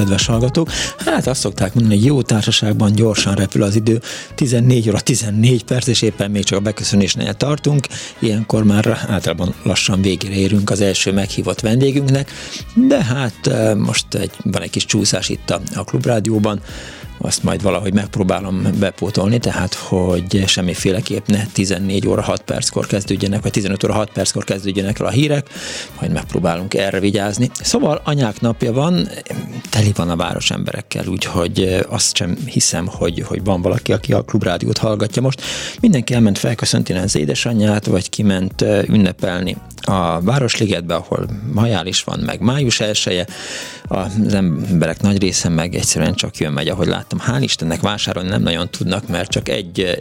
Kedves hallgatók. Hát azt szokták mondani, hogy jó társaságban gyorsan repül az idő. 14 óra 14 perc, és éppen még csak a beköszönésnél tartunk. Ilyenkor már általában lassan végére érünk az első meghívott vendégünknek, de hát eh, most egy, van egy kis csúszás itt a, a klubrádióban azt majd valahogy megpróbálom bepótolni, tehát hogy semmiféleképp ne 14 óra 6 perckor kezdődjenek, vagy 15 óra 6 perckor kezdődjenek el a hírek, majd megpróbálunk erre vigyázni. Szóval anyák napja van, teli van a város emberekkel, úgyhogy azt sem hiszem, hogy, hogy van valaki, aki a klubrádiót hallgatja most. Mindenki elment felköszönteni az édesanyját, vagy kiment ünnepelni a Városligetbe, ahol majál is van, meg május elsője, az emberek nagy része meg egyszerűen csak jön megy, ahogy láttam. Hál' Istennek vásárolni nem nagyon tudnak, mert csak egy eh,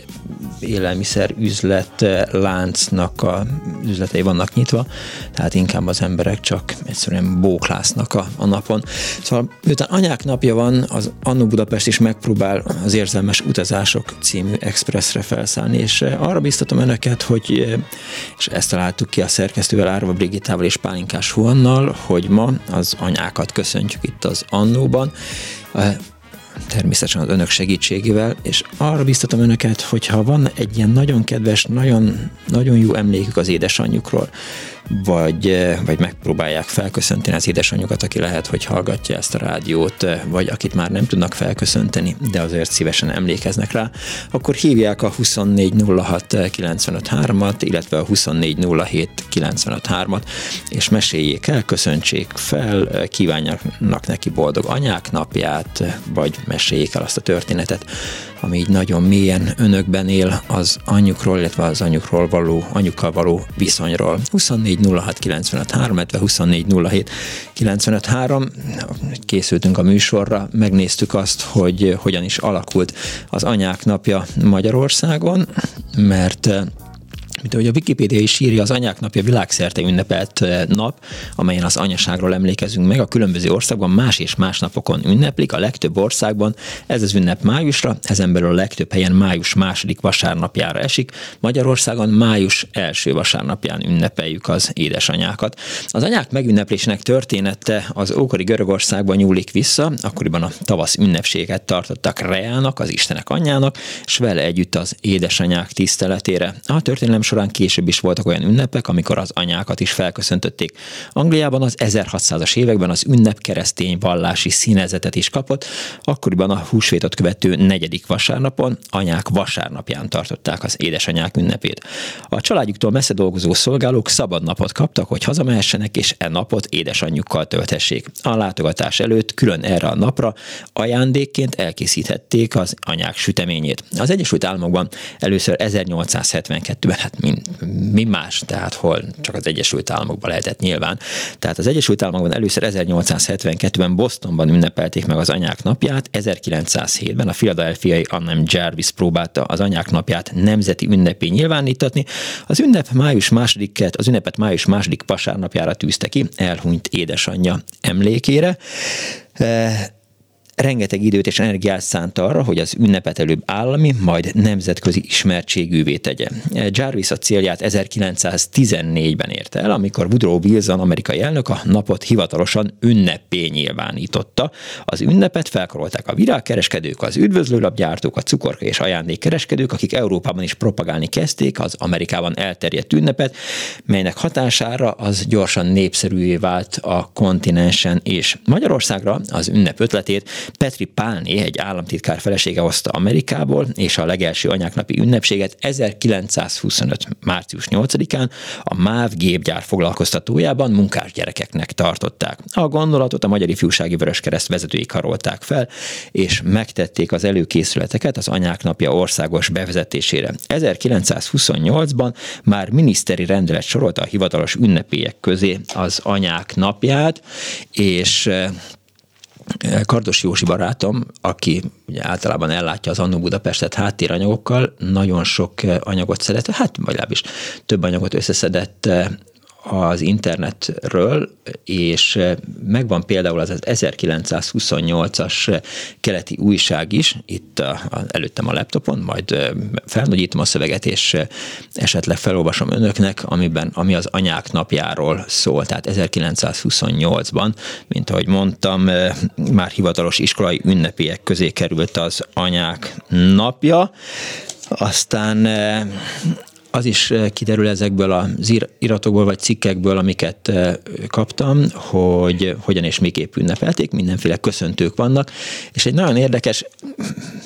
élelmiszer üzlet eh, láncnak a üzletei vannak nyitva, tehát inkább az emberek csak egyszerűen bóklásznak a, a napon. Szóval miután anyák napja van, az Annu Budapest is megpróbál az Érzelmes Utazások című expressre felszállni, és eh, arra biztatom önöket, hogy, és ezt találtuk ki a szerkesztővel, Árva Brigitával és Pálinkás Huannal, hogy ma az anyákat köszöntjük itt az Annóban természetesen az önök segítségével, és arra biztatom önöket, hogyha van egy ilyen nagyon kedves, nagyon, nagyon jó emlékük az édesanyjukról, vagy, eh, vagy megpróbálják felköszönteni az édesanyjukat, aki lehet, hogy hallgatja ezt a rádiót, eh, vagy akit már nem tudnak felköszönteni, de azért szívesen emlékeznek rá, akkor hívják a 2406 953-at, illetve a 2407 953-at, és meséljék el, köszöntsék fel, eh, kívánjanak neki boldog anyák napját, vagy meséljék el azt a történetet, ami így nagyon mélyen önökben él az anyjukról, illetve az anyjukról való, anyukkal való viszonyról. 24 06 95 3, illetve 24 07 95 3. Készültünk a műsorra, megnéztük azt, hogy hogyan is alakult az anyák napja Magyarországon, mert mint ahogy a Wikipédia is írja, az anyák napja világszerte ünnepelt nap, amelyen az anyaságról emlékezünk meg. A különböző országban más és más napokon ünneplik, a legtöbb országban ez az ünnep májusra, ezen belül a legtöbb helyen május második vasárnapjára esik. Magyarországon május első vasárnapján ünnepeljük az édesanyákat. Az anyák megünneplésének története az ókori Görögországban nyúlik vissza, akkoriban a tavasz ünnepséget tartottak Reának, az Istenek anyjának, és vele együtt az édesanyák tiszteletére. A történelem során később is voltak olyan ünnepek, amikor az anyákat is felköszöntötték. Angliában az 1600-as években az ünnep keresztény vallási színezetet is kapott, akkoriban a húsvétot követő negyedik vasárnapon, anyák vasárnapján tartották az édesanyák ünnepét. A családjuktól messze dolgozó szolgálók szabad napot kaptak, hogy hazamehessenek, és e napot édesanyjukkal töltessék. A látogatás előtt külön erre a napra ajándékként elkészíthették az anyák süteményét. Az Egyesült Államokban először 1872-ben, hát mi, mi más, tehát hol csak az Egyesült Államokban lehetett nyilván. Tehát az Egyesült Államokban először 1872-ben Bostonban ünnepelték meg az anyák napját, 1907-ben a Philadelphiai Annem Jarvis próbálta az anyák napját nemzeti ünnepé nyilvánítatni. Az ünnep május másodiket, az ünnepet május második vasárnapjára tűzte ki, elhunyt édesanyja emlékére rengeteg időt és energiát szánt arra, hogy az ünnepet előbb állami, majd nemzetközi ismertségűvé tegye. Jarvis a célját 1914-ben érte el, amikor Woodrow Wilson amerikai elnök a napot hivatalosan ünnepé nyilvánította. Az ünnepet felkarolták a virágkereskedők, az üdvözlőlapgyártók, a cukorka és ajándékkereskedők, akik Európában is propagálni kezdték az Amerikában elterjedt ünnepet, melynek hatására az gyorsan népszerűvé vált a kontinensen és Magyarországra az ünnep ötletét Petri Pálné, egy államtitkár felesége hozta Amerikából, és a legelső anyáknapi ünnepséget 1925. március 8-án a MÁV gépgyár foglalkoztatójában munkás gyerekeknek tartották. A gondolatot a Magyar Ifjúsági Vöröskereszt vezetői karolták fel, és megtették az előkészületeket az anyák napja országos bevezetésére. 1928-ban már miniszteri rendelet sorolta a hivatalos ünnepélyek közé az anyák napját, és Kardos Jósi barátom, aki ugye általában ellátja az Annó Budapestet háttéranyagokkal, nagyon sok eh, anyagot szedett, hát legalábbis több anyagot összeszedett eh, az internetről, és megvan például az, az 1928-as keleti újság is, itt a, a, előttem a laptopon, majd felnagyítom a szöveget, és esetleg felolvasom önöknek, amiben, ami az anyák napjáról szól. Tehát 1928-ban, mint ahogy mondtam, már hivatalos iskolai ünnepélyek közé került az anyák napja, aztán az is eh, kiderül ezekből az iratokból vagy cikkekből, amiket eh, kaptam, hogy hogyan és miképp ünnepelték, mindenféle köszöntők vannak, és egy nagyon érdekes,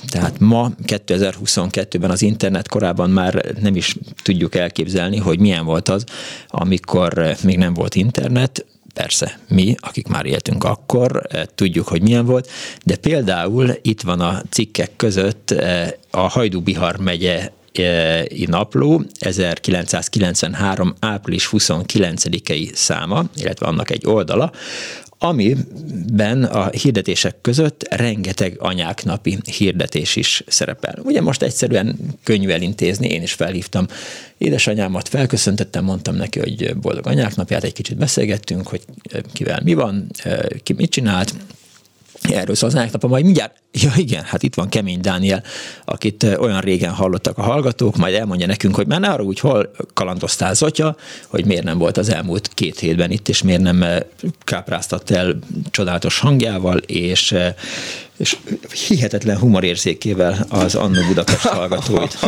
tehát ma 2022-ben az internet korában már nem is tudjuk elképzelni, hogy milyen volt az, amikor eh, még nem volt internet, Persze, mi, akik már éltünk akkor, tudjuk, hogy milyen volt, de például itt van a cikkek között a Hajdú-Bihar megye napló 1993. április 29-i száma, illetve annak egy oldala, amiben a hirdetések között rengeteg anyák napi hirdetés is szerepel. Ugye most egyszerűen könnyű elintézni, én is felhívtam édesanyámat, felköszöntettem, mondtam neki, hogy boldog anyák napját, egy kicsit beszélgettünk, hogy kivel mi van, ki mit csinált, Erről szól az nap, majd mindjárt, ja igen, hát itt van Kemény Dániel, akit olyan régen hallottak a hallgatók, majd elmondja nekünk, hogy már ne arra úgy hol kalandoztál Zotya, hogy miért nem volt az elmúlt két hétben itt, és miért nem kápráztat el csodálatos hangjával, és és hihetetlen humorérzékével az Annó Budapest hallgatóit.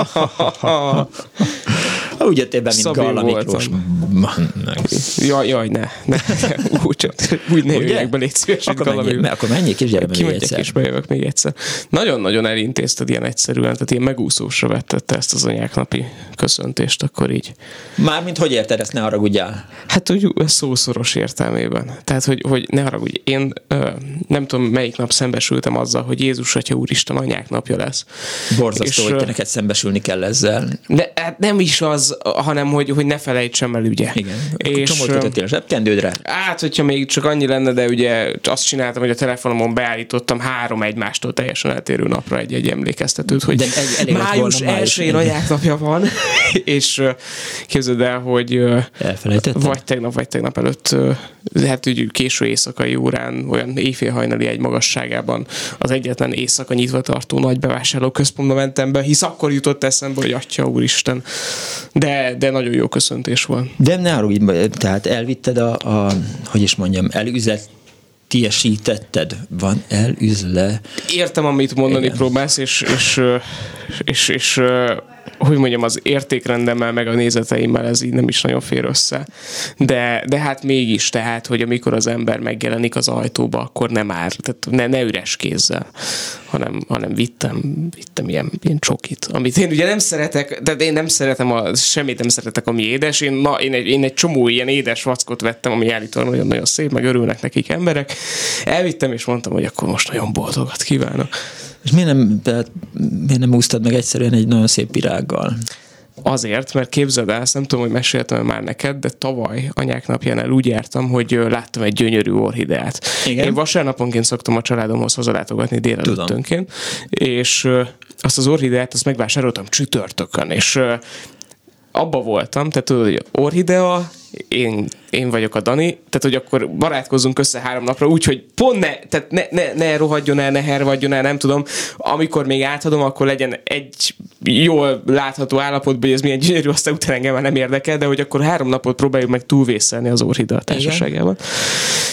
Úgy jöttél be, mint Galla Miklós. Jaj, jaj, ne. ne. Úgy, úgy ne jöjjek be, légy szíves, akkor, mennyi, Miklós. akkor mennyi kis gyere még egyszer. és bejövök még egyszer. Nagyon-nagyon elintézted ilyen egyszerűen, tehát ilyen megúszósra vettette ezt az anyáknapi köszöntést, akkor így. Mármint hogy érted ezt, ne haragudjál? Hát, hogy szószoros értelmében. Tehát, hogy, hogy ne haragudj. Én ö, nem tudom, melyik nap szembesültem azzal, hogy Jézus Atya Úristen anyák napja lesz. Borzasztó, és, hogy te neked szembesülni kell ezzel. De, hát nem is az, hanem hogy, hogy ne felejtsem el, ugye. Igen. És, csomót kötöttél a zsebkendődre? Hát, hogyha még csak annyi lenne, de ugye azt csináltam, hogy a telefonomon beállítottam három egymástól teljesen eltérő napra egy-egy emlékeztetőt, hogy de egy, május elsőjén anyák napja van, és képzeld el, hogy vagy tegnap, vagy tegnap előtt, hát úgy késő éjszakai órán, olyan éjfélhajnali egy magasságában az egyetlen éjszaka nyitva tartó nagy bevásárlóközpontba mentem be, hisz akkor jutott eszembe, hogy atya úristen. De, de nagyon jó köszöntés volt. De ne arra, tehát elvitted a, a hogy is mondjam, elüzlet tiesítetted, van elüzle. Értem, amit mondani Igen. próbálsz, és, és, és, és, és hogy mondjam, az értékrendemmel, meg a nézeteimmel ez így nem is nagyon fér össze. De, de hát mégis, tehát, hogy amikor az ember megjelenik az ajtóba, akkor nem ár, tehát ne, ne üres kézzel, hanem, hanem vittem, vittem ilyen, ilyen csokit, amit én ugye nem szeretek, de én nem szeretem, a, semmit nem szeretek, ami édes. Én, na, én, egy, én egy csomó ilyen édes vackot vettem, ami állítólag nagyon-nagyon szép, meg örülnek nekik emberek. Elvittem, és mondtam, hogy akkor most nagyon boldogat kívánok. És miért nem, tehát, miért nem úsztad meg egyszerűen egy nagyon szép virággal? Azért, mert képzeld el, nem tudom, hogy meséltem már neked, de tavaly anyák napján el úgy jártam, hogy láttam egy gyönyörű orhideát. Igen? Én vasárnaponként szoktam a családomhoz hazalátogatni délelőttönként, és azt az orhideát azt megvásároltam csütörtökön, és abba voltam, tehát tudod, hogy orhidea, én, én vagyok a Dani, tehát hogy akkor barátkozzunk össze három napra, úgyhogy pont ne, tehát ne, ne, ne rohadjon el, ne hervadjon el, nem tudom, amikor még átadom, akkor legyen egy jól látható állapotban, hogy ez milyen gyönyörű, aztán utána engem már nem érdekel, de hogy akkor három napot próbáljuk meg túlvészelni az Orhida társaságában.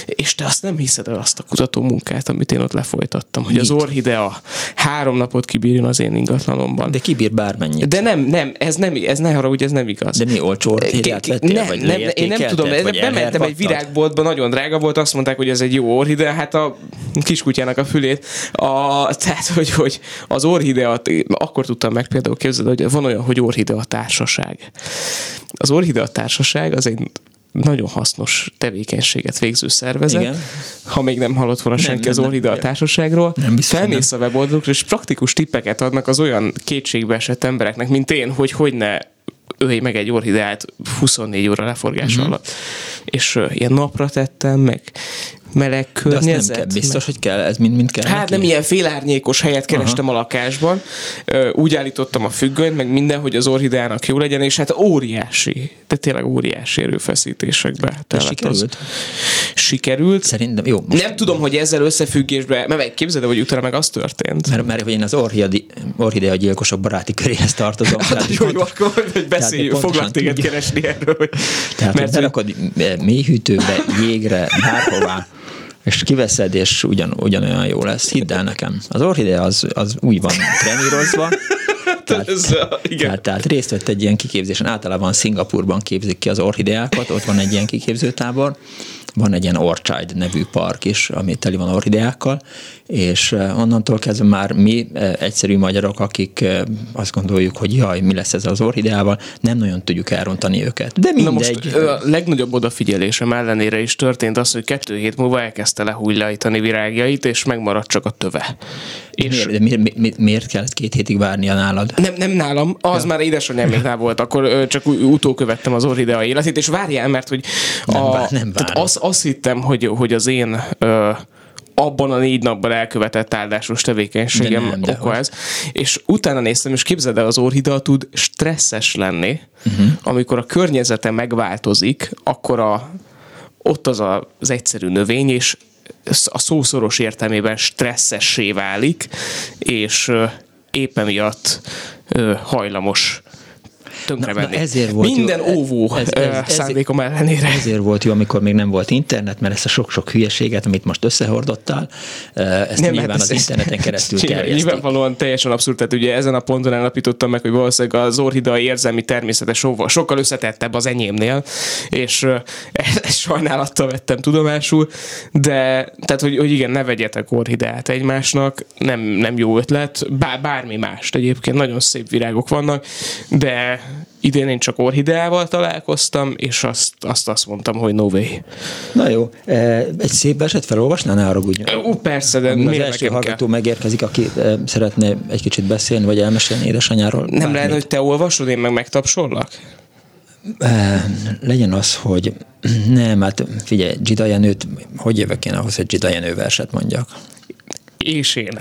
És te azt nem hiszed el azt a kutató munkát, amit én ott lefolytattam, hogy Mit? az Orhidea három napot kibírjon az én ingatlanomban. De kibír bármennyit. De nem, nem, ez nem, ez ne arra, hogy ez nem igaz. De mi olcsó orhideát vettél, nem, vagy nem, én nem tudom, nem, be, bementem egy virágboltba, nagyon drága volt, azt mondták, hogy ez egy jó orhidea, hát a kiskutyának a fülét. A, tehát, hogy, hogy az orhidea, akkor tudtam meg például képzelni, hogy van olyan, hogy orhidea társaság. Az orhidea társaság az egy nagyon hasznos tevékenységet végző szervezet. Igen. Ha még nem hallott volna senki nem, az Orhidea társaságról, nem felmész a weboldalukra, és praktikus tippeket adnak az olyan kétségbe esett embereknek, mint én, hogy hogy ne ölj meg egy orhideát 24 óra leforgás uh-huh. alatt. És ilyen napra tettem, meg meleg környezet. De azt nem kell, biztos, hogy kell, ez mind-mind kell Hát neki? nem ilyen félárnyékos helyet kerestem Aha. a lakásban. Úgy állítottam a függönyt, meg minden, hogy az orhideának jó legyen, és hát óriási, de tényleg óriási erőfeszítésekbe. Sikerült? Az. Sikerült. Szerintem jó. Most nem tudom, hogy ezzel összefüggésben, mert képzeld, hogy utána meg az történt. Mert, mert hogy én az orhidea gyilkosok baráti köréhez tartozom. Hát, tehát, jó, jó, akkor hogy beszéljünk, foglak téged keresni erről. Hogy, tehát, mert berakod mélyhűtőbe, jégre, bárhová, és kiveszed, és ugyan, ugyanolyan jó lesz. Hidd el nekem. Az orhidea az, az úgy van trenírozva, tehát, ez, igen. Tehát, tehát részt vett egy ilyen kiképzésen. Általában Szingapurban képzik ki az orhideákat, ott van egy ilyen kiképzőtábor, van egy ilyen Orchid nevű park is, ami teli van orhideákkal, és eh, onnantól kezdve már mi eh, egyszerű magyarok, akik eh, azt gondoljuk, hogy jaj, mi lesz ez az orhideával, nem nagyon tudjuk elrontani őket. De mindegy. Na most a legnagyobb odafigyelésem ellenére is történt az, hogy kettő hét múlva elkezdte lehújlajtani virágjait, és megmaradt csak a töve. És miért, de miért, miért, miért kellett két hétig várnia nálad? Nem, nem nálam, az ja. már édesanyáméknál volt, akkor csak utókövettem az orhidea életét, és várjál, mert hogy a, nem, vár, nem tehát azt, azt hittem, hogy, hogy az én ö, abban a négy napban elkövetett áldásos tevékenységem nem, oka ez. És utána néztem, és képzeld el, az orhidea tud stresszes lenni, uh-huh. amikor a környezete megváltozik, akkor a, ott az a, az egyszerű növény, és a szószoros értelmében stresszessé válik, és éppen miatt hajlamos tönkrevenni. Ezért volt Minden jó, óvó ez, ez, ez, szándékom ellenére. Ezért volt jó, amikor még nem volt internet, mert ezt a sok-sok hülyeséget, amit most összehordottál, ezt nem, nyilván az interneten keresztül terjesztik. Nyilvánvalóan teljesen abszurd, tehát ugye ezen a ponton állapítottam meg, hogy valószínűleg az orhida érzelmi természete sokkal, sokkal összetettebb az enyémnél, és ezt sajnálattal vettem tudomásul, de tehát, hogy, hogy igen, ne vegyetek orhideát egymásnak, nem, nem jó ötlet, bár, bármi más egyébként, nagyon szép virágok vannak, de idén én csak orhideával találkoztam, és azt, azt azt mondtam, hogy no way. Na jó, e, egy szép verset felolvasnál, ne haragudj. Ú, persze, de Az első hallgató kell? megérkezik, aki e, szeretne egy kicsit beszélni, vagy elmesélni édesanyáról. Nem bármit. lehet, hogy te olvasod, én meg megtapsollak? E, legyen az, hogy nem, hát figyelj, Gida Jenőt, hogy jövök én ahhoz, hogy Gida Jenő verset mondjak? És én.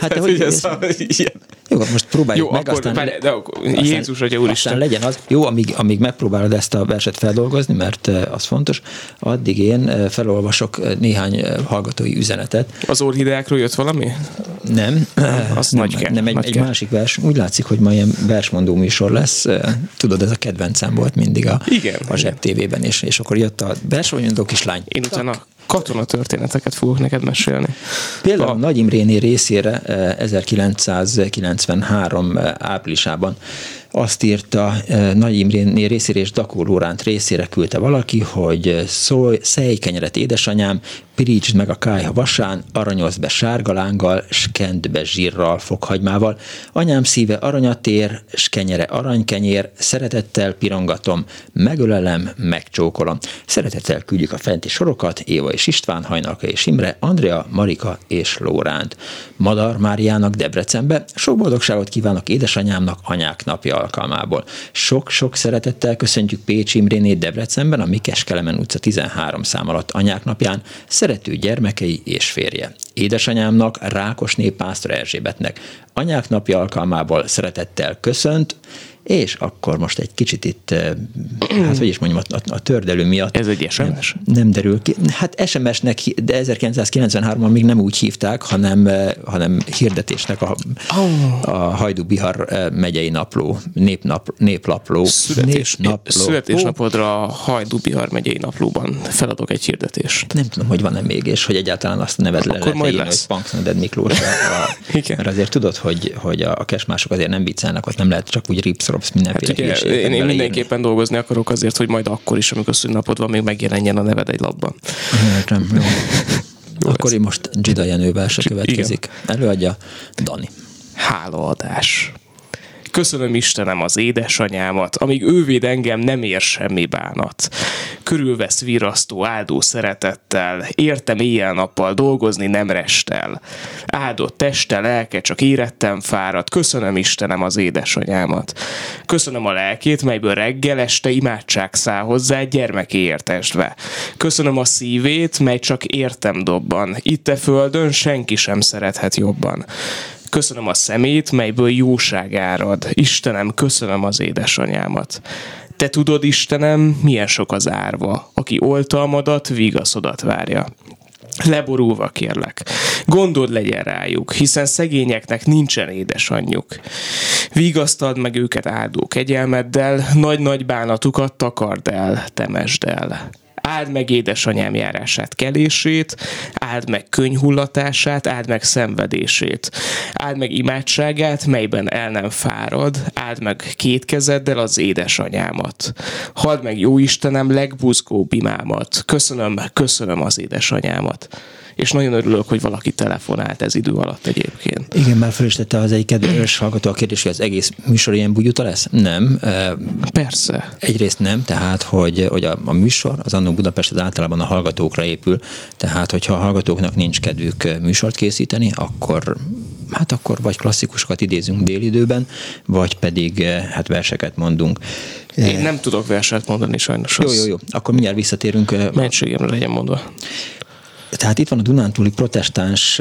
Hát de hogy ez, a, ilyen. Jó, most próbáljuk Jó, meg, akkor, aztán, bár, de akkor, aztán, Jézus, hogy Úristen. Aztán legyen az. Jó, amíg, amíg megpróbálod ezt a verset feldolgozni, mert az fontos, addig én felolvasok néhány hallgatói üzenetet. Az orhideákról jött valami? Nem. Az nem, nagy kell. Nem, egy, nagy egy kell. másik vers. Úgy látszik, hogy ma ilyen versmondó műsor lesz. Tudod, ez a kedvencem volt mindig a, igen, a Zseb TV-ben, és, és akkor jött a versmondó kislány. Én utána katonatörténeteket fogok neked mesélni. Például a... Nagy Imréné részére 1993 eh, eh, áprilisában azt írta eh, Nagy Imrén részére és Dakó Lóránt részére küldte valaki, hogy szólj, szej kenyeret édesanyám, pirítsd meg a kájha vasán, aranyozd be sárgalánggal, s kend be zsírral, fokhagymával. Anyám szíve aranyat ér, s kenyere aranykenyér, szeretettel pirongatom, megölelem, megcsókolom. Szeretettel küldjük a fenti sorokat, Éva és István, Hajnalka és Imre, Andrea, Marika és Lóránt. Madar Máriának Debrecenbe sok boldogságot kívánok édesanyámnak anyák napja alkalmából. Sok-sok szeretettel köszöntjük Pécs Imrénét Debrecenben, a Mikes Kelemen utca 13 szám alatt anyák napján, szerető gyermekei és férje. Édesanyámnak, Rákosné Pásztor Erzsébetnek anyák napja alkalmából szeretettel köszönt, és akkor most egy kicsit itt, hát hogy is mondjam, a, a tördelő miatt. Ez egy SMS? Nem, nem derül ki. Hát SMS-nek, de 1993-ban még nem úgy hívták, hanem, hanem hirdetésnek a, oh. a Hajdú Bihar eh, megyei napló, népnap, néplapló. Születés, népnapló. Születésnapodra a Hajdú Bihar megyei naplóban feladok egy hirdetést. Nem tudom, hogy van-e még, és hogy egyáltalán azt neved le, majd lesz. hogy Punks Miklós. A, mert azért tudod, hogy hogy, hogy a kesmások azért nem viccelnek, ott nem lehet csak úgy ripszropsz mindenféle hát ugye, én, én mindenképpen dolgozni akarok azért, hogy majd akkor is, amikor szünnapod van, még megjelenjen a neved egy labban. Értem, jó. jó Akkor én most Gida Jenővel se következik. Igen. Előadja Dani. Hálaadás. Köszönöm Istenem az édesanyámat, amíg ő véd engem, nem ér semmi bánat. Körülvesz virasztó, áldó szeretettel, értem éjjel-nappal dolgozni nem restel. Áldott teste, lelke, csak érettem fáradt, köszönöm Istenem az édesanyámat. Köszönöm a lelkét, melyből reggel este imádság száll hozzá gyermeké értesdve. Köszönöm a szívét, mely csak értem dobban. Itt a földön senki sem szerethet jobban. Köszönöm a szemét, melyből jóság árad. Istenem, köszönöm az édesanyámat. Te tudod, Istenem, milyen sok az árva, aki oltalmadat, vigaszodat várja. Leborulva kérlek, gondod legyen rájuk, hiszen szegényeknek nincsen édesanyjuk. Vigasztald meg őket áldó kegyelmeddel, nagy-nagy bánatukat takard el, temesd el áld meg édesanyám járását, kelését, áld meg könyhullatását, áld meg szenvedését, áld meg imádságát, melyben el nem fárad, áld meg két kezeddel az édesanyámat. Hadd meg jó Istenem legbuzgóbb imámat. Köszönöm, köszönöm az édesanyámat és nagyon örülök, hogy valaki telefonált ez idő alatt egyébként. Igen, már is tette az egy kedves hallgató a kérdés, hogy az egész műsor ilyen bugyuta lesz? Nem. Persze. Egyrészt nem, tehát, hogy, hogy a, a műsor, az Annó Budapest az általában a hallgatókra épül, tehát, hogyha a hallgatóknak nincs kedvük műsort készíteni, akkor hát akkor vagy klasszikusokat idézünk délidőben, vagy pedig hát verseket mondunk. Én nem tudok verset mondani sajnos. Jó, jó, jó. Akkor mindjárt visszatérünk. Mentségemre legyen mondva. Tehát itt van a Dunántúli protestáns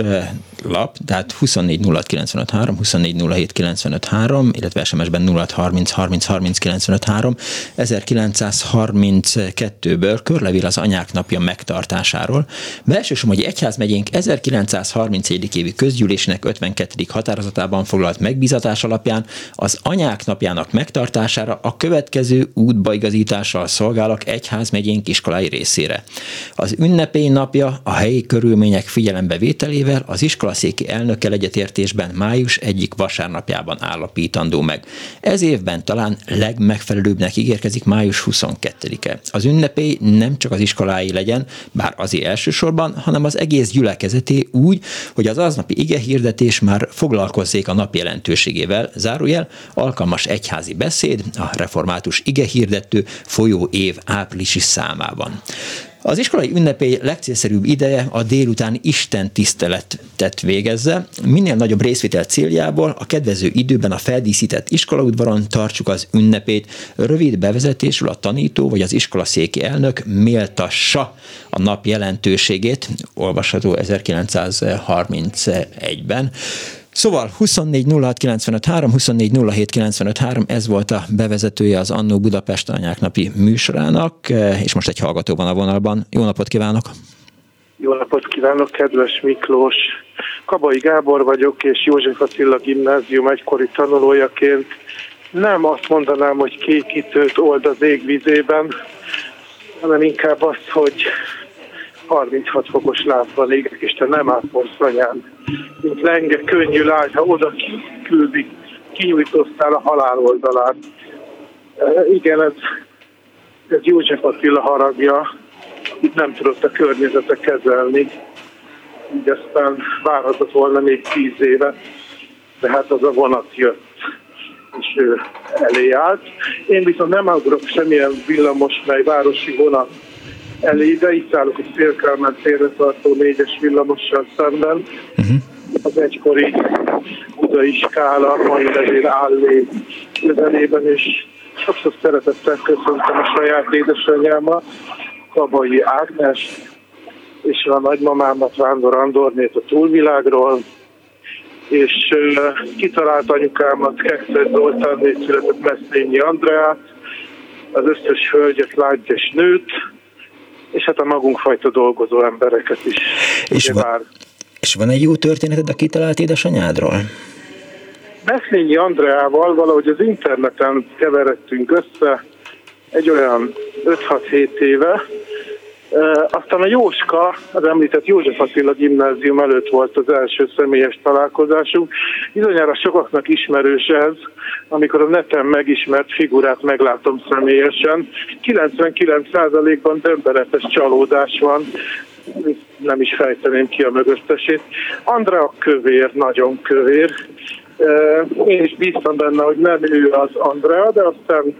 lap, tehát 24 06 95 3, 24 07 95 3, illetve SMS-ben 06 30 30 30 95 3. 1932-ből körlevél az anyák napja megtartásáról. Belsősom, hogy egyházmegyénk 1931. évi közgyűlésének 52. határozatában foglalt megbízatás alapján az anyák napjának megtartására a következő útbaigazítással szolgálok egyházmegyénk iskolai részére. Az ünnepély napja a helyi körülmények figyelembevételével az iskolaszéki elnökkel egyetértésben május egyik vasárnapjában állapítandó meg. Ez évben talán legmegfelelőbbnek ígérkezik május 22-e. Az ünnepély nem csak az iskolái legyen, bár azért elsősorban, hanem az egész gyülekezeté úgy, hogy az aznapi ige hirdetés már foglalkozzék a nap jelentőségével, zárójel, alkalmas egyházi beszéd a református ige hirdető folyó év áprilisi számában. Az iskolai ünnepély legcélszerűbb ideje a délután Isten tiszteletet végezze. Minél nagyobb részvétel céljából a kedvező időben a feldíszített iskolaudvaron tartsuk az ünnepét. Rövid bevezetésül a tanító vagy az iskolaszéki elnök méltassa a nap jelentőségét, olvasható 1931-ben. Szóval 24 06 95 3, 24 07 95 3, ez volt a bevezetője az Annó Budapest Anyák Napi műsorának, és most egy hallgató van a vonalban. Jó napot kívánok! Jó napot kívánok, kedves Miklós! Kabai Gábor vagyok, és József Attila gimnázium egykori tanulójaként nem azt mondanám, hogy kékítőt old az égvizében, hanem inkább azt, hogy 36 fokos lábban égek, és te nem ápolsz anyán. Mint lenge, könnyű lány, ha oda küldik, kinyújtoztál a halál oldalán. E, igen, ez, ez József Attila haragja, itt nem tudott a környezete kezelni, így aztán várhatott volna még tíz éve, de hát az a vonat jött és ő elé állt. Én viszont nem ugrok semmilyen villamos, mely városi vonat elébe, itt állok a Szélkálmán tartó négyes villamossal szemben. Uh-huh. Az egykori budai skála, mai nevén állé közelében, és sokszor szeretettel köszöntöm a saját édesanyámat, Kabai Ágnes, és a nagymamámat, Vándor Andornét a túlvilágról, és uh, kitalált anyukámat, Kexter Zoltán, született Meszlényi Andreát, az összes hölgyet, lányt és nőt, és hát a magunkfajta dolgozó embereket is. És van, már... és van egy jó történeted a kitalált édesanyádról? Beszlényi Andreával valahogy az interneten keveredtünk össze egy olyan 5-6-7 éve, aztán a Jóska, az említett József Attila gimnázium előtt volt az első személyes találkozásunk. Bizonyára sokaknak ismerős ez, amikor a neten megismert figurát meglátom személyesen. 99%-ban döbbenetes csalódás van, nem is fejteném ki a mögöttesét. Andrea kövér, nagyon kövér. Én is bíztam benne, hogy nem ő az Andrea, de aztán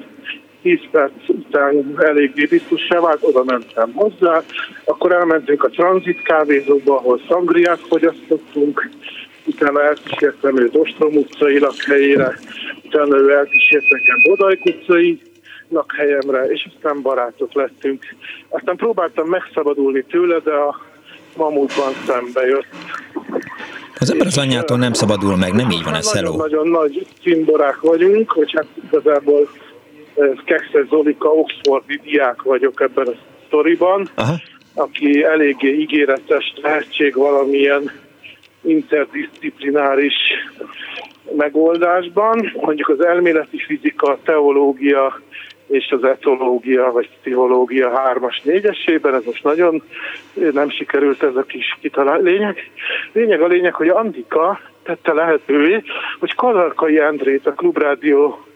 10 perc után eléggé biztossá vált, oda mentem hozzá, akkor elmentünk a tranzit kávézóba, ahol szangriát fogyasztottunk, utána elkísértem őt Ostrom utcai lakhelyére, utána ő elkísért nekem Bodajk utcai lakhelyemre, és aztán barátok lettünk. Aztán próbáltam megszabadulni tőle, de a mamutban szembe jött. Az ember anyjától nem szabadul meg, nem így van ez, hello. Nagyon-nagyon nagy cimborák vagyunk, hogy hát igazából Kekszer Zolika Oxfordi diák vagyok ebben a sztoriban, Aha. aki eléggé ígéretes tehetség valamilyen interdisziplináris megoldásban. Mondjuk az elméleti fizika, a teológia és az etológia vagy pszichológia hármas négyesében, ez most nagyon nem sikerült ez a kis kitalál. Lényeg, lényeg a lényeg, hogy Andika tette lehetővé, hogy Kadarkai Endrét, a Klubrádió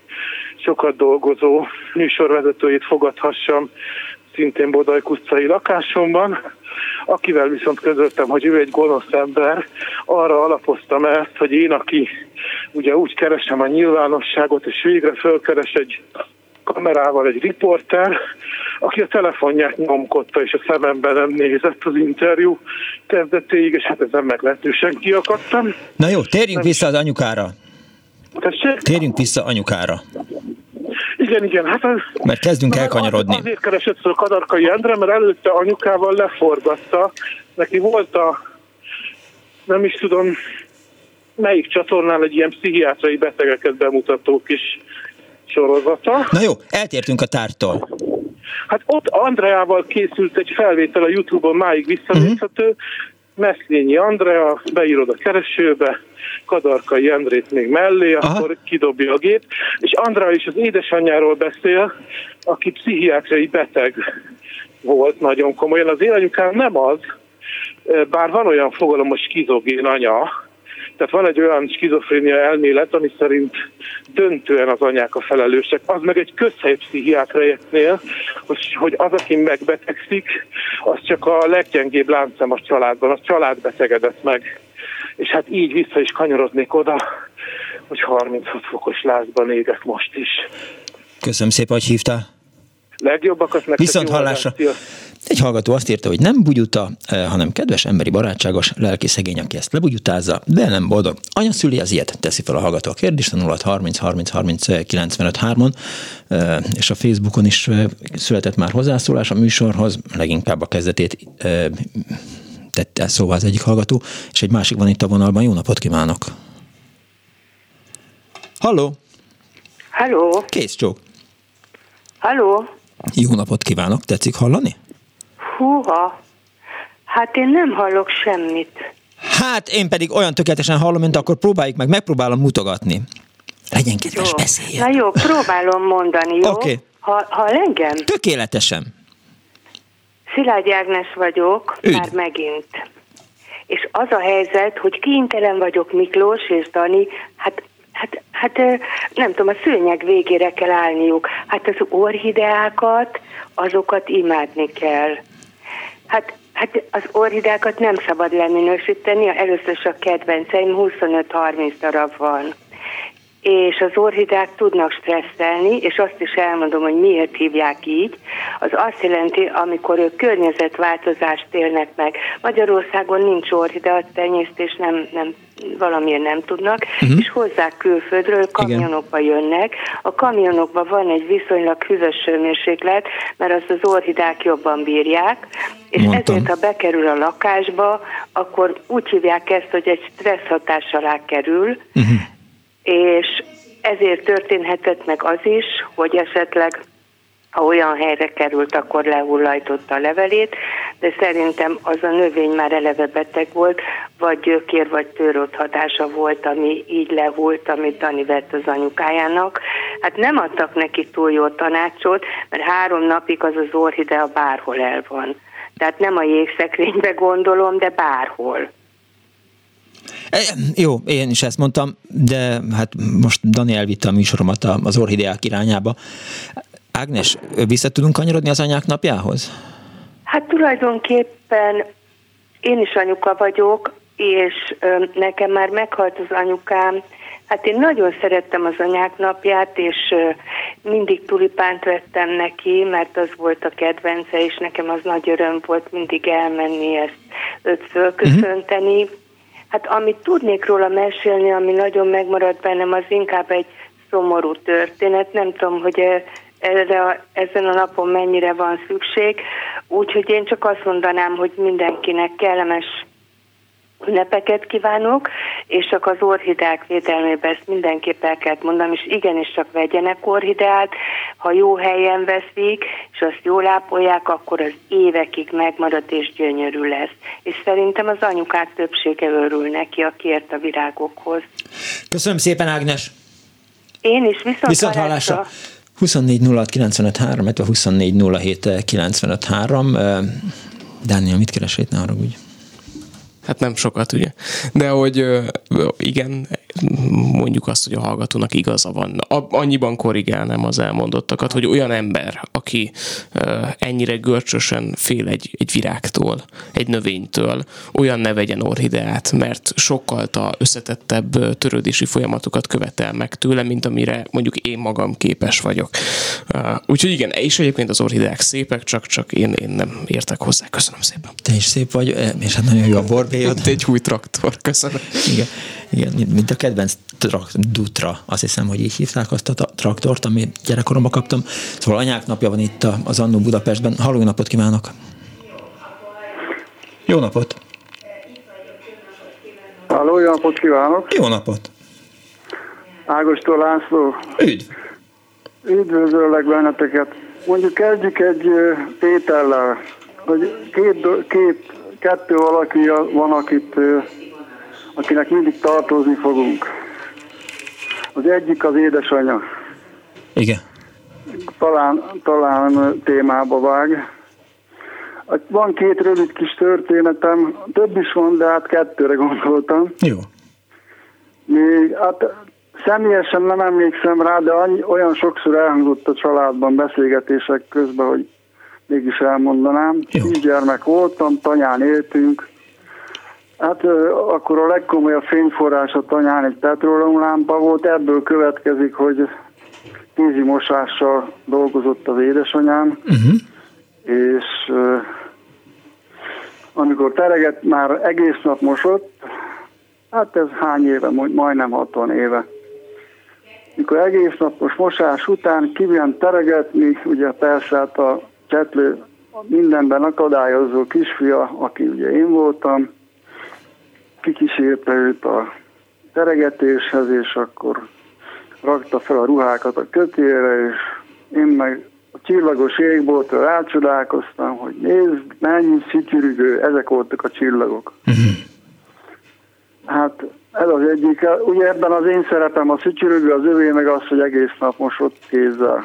sokat dolgozó műsorvezetőjét fogadhassam szintén Bodajk utcai lakásomban, akivel viszont közöltem, hogy ő egy gonosz ember, arra alapoztam ezt, hogy én, aki ugye úgy keresem a nyilvánosságot, és végre fölkeres egy kamerával egy riporter, aki a telefonját nyomkodta, és a szememben nem nézett az interjú kezdetéig, és hát ezen meglehetősen kiakadtam. Na jó, térjünk vissza az anyukára. Tessék? Térjünk vissza anyukára. Igen, igen. Hát az, mert kezdünk elkanyarodni. Azért keresett fel Kadarkai Endre, mert előtte anyukával leforgatta. Neki volt a, nem is tudom, melyik csatornán egy ilyen pszichiátrai betegeket bemutató kis sorozata. Na jó, eltértünk a tártól. Hát ott Andreával készült egy felvétel a Youtube-on máig visszanézhető, uh-huh. Meszlényi Andrea, beírod a keresőbe, Kadarkai Endrét még mellé, Aha. akkor kidobja a gép, és Andrea is az édesanyjáról beszél, aki pszichiátriai beteg volt nagyon komolyan. Az én anyukám nem az, bár van olyan fogalom, hogy skizogén anya, tehát van egy olyan skizofrénia elmélet, ami szerint döntően az anyák a felelősek. Az meg egy közhely pszichiátriáknél, hogy, az, aki megbetegszik, az csak a leggyengébb láncem a családban, a család betegedett meg. És hát így vissza is kanyarodnék oda, hogy 36 fokos lázban égek most is. Köszönöm szépen, hogy hívtál. Legjobbakat nektek. Viszont hallásra. Egy hallgató azt írta, hogy nem bugyuta, eh, hanem kedves, emberi, barátságos, lelki szegény, aki ezt lebugyutázza, de nem boldog. Anya szüli az ilyet, teszi fel a hallgató a kérdést, a 0 30 30 30 95 3 és a Facebookon is eh, született már hozzászólás a műsorhoz, leginkább a kezdetét eh, tette szóval az egyik hallgató, és egy másik van itt a vonalban. Jó napot kívánok! Halló! Halló! Kész csók! Halló! Jó napot kívánok, tetszik hallani? Húha, hát én nem hallok semmit. Hát én pedig olyan tökéletesen hallom, mint akkor próbáljuk meg, megpróbálom mutogatni. Legyen kedves, jó. beszéljen. Na jó, próbálom mondani, jó? Oké. Okay. Ha, ha engem? Tökéletesen. Szilágyi Ágnes vagyok, Üdv. már megint. És az a helyzet, hogy kénytelen vagyok Miklós és Dani, hát Hát, hát nem tudom, a szőnyeg végére kell állniuk. Hát az orhideákat, azokat imádni kell. Hát, hát az orhideákat nem szabad leminősíteni, először is a kedvenceim 25-30 darab van és az orhidák tudnak stresszelni, és azt is elmondom, hogy miért hívják így. Az azt jelenti, amikor ők környezetváltozást élnek meg. Magyarországon nincs orhidea tenyésztés, nem, nem valamiért nem tudnak, uh-huh. és hozzák külföldről, kamionokba Igen. jönnek. A kamionokban van egy viszonylag hűvös hőmérséklet, mert azt az orhidák jobban bírják, és Mondtam. ezért, ha bekerül a lakásba, akkor úgy hívják ezt, hogy egy stressz hatás alá kerül, uh-huh és ezért történhetett meg az is, hogy esetleg ha olyan helyre került, akkor lehullajtotta a levelét, de szerintem az a növény már eleve beteg volt, vagy gyökér, vagy hatása volt, ami így lehult, amit Dani vett az anyukájának. Hát nem adtak neki túl jó tanácsot, mert három napig az az orhidea bárhol el van. Tehát nem a jégszekrénybe gondolom, de bárhol. E, jó, én is ezt mondtam, de hát most Dani elvitte a műsoromat az orhideák irányába. Ágnes, vissza tudunk kanyarodni az anyák napjához? Hát tulajdonképpen én is anyuka vagyok, és nekem már meghalt az anyukám. Hát én nagyon szerettem az anyák napját, és mindig tulipánt vettem neki, mert az volt a kedvence, és nekem az nagy öröm volt mindig elmenni ezt őt fölköszönteni. Uh-huh. Hát amit tudnék róla mesélni, ami nagyon megmaradt bennem, az inkább egy szomorú történet. Nem tudom, hogy erre, ezen a napon mennyire van szükség. Úgyhogy én csak azt mondanám, hogy mindenkinek kellemes ünnepeket kívánok, és csak az orhideák védelmében ezt mindenképp el kell mondanom, és igenis csak vegyenek orhideát, ha jó helyen veszik, és azt jól ápolják, akkor az évekig megmarad és gyönyörű lesz. És szerintem az anyukák többsége örül neki, aki ért a virágokhoz. Köszönöm szépen, Ágnes! Én is viszont, viszont hallásra. hallásra. 24 06 953, 24 07 953. Dániel, mit keresett, ne úgy? Hát nem sokat, ugye. De hogy igen, mondjuk azt, hogy a hallgatónak igaza van. Annyiban korrigálnám az elmondottakat, hogy olyan ember, aki ennyire görcsösen fél egy, egy virágtól, egy növénytől, olyan ne vegyen orhideát, mert sokkal összetettebb törődési folyamatokat követel meg tőle, mint amire mondjuk én magam képes vagyok. Úgyhogy igen, és egyébként az orhideák szépek, csak, csak én, én nem értek hozzá. Köszönöm szépen. Te is szép vagy, és hát nagyon jó a borbélyod. Egy új traktor, köszönöm. Igen, igen mint a kedvenc trak, Dutra, azt hiszem, hogy így hívták azt a traktort, amit gyerekkoromban kaptam. Szóval anyák napja van itt az Annó Budapestben. Halló napot kívánok! Jó napot! Halló, jó napot kívánok! Jó napot! Ágostól László. Üdv! Üdvözöllek benneteket. Mondjuk kezdjük egy tétellel, hogy két, két, kettő valaki van, akit akinek mindig tartozni fogunk. Az egyik az édesanyja. Igen. Talán, talán témába vág. Van két rövid kis történetem, több is van, de hát kettőre gondoltam. Jó. Még, hát személyesen nem emlékszem rá, de annyi, olyan sokszor elhangzott a családban beszélgetések közben, hogy mégis elmondanám. Jó. Tíz gyermek voltam, tanyán éltünk, Hát akkor a legkomolyabb fényforrás a tanyán egy petróleumlámpa volt, ebből következik, hogy kézi mosással dolgozott az édesanyám, uh-huh. és amikor tereget már egész nap mosott, hát ez hány éve, majdnem 60 éve. Mikor egész napos mosás után kivien teregetni, ugye persze hát a csetlő mindenben akadályozó kisfia, aki ugye én voltam, kikísérte őt a teregetéshez, és akkor rakta fel a ruhákat a kötére, és én meg a csillagos égboltról rácsodálkoztam, hogy nézd, mennyi szütyürgő, ezek voltak a csillagok. Uh-huh. Hát ez az egyik, ugye ebben az én szerepem a szütyürgő, az övé meg az, hogy egész nap mosott kézzel.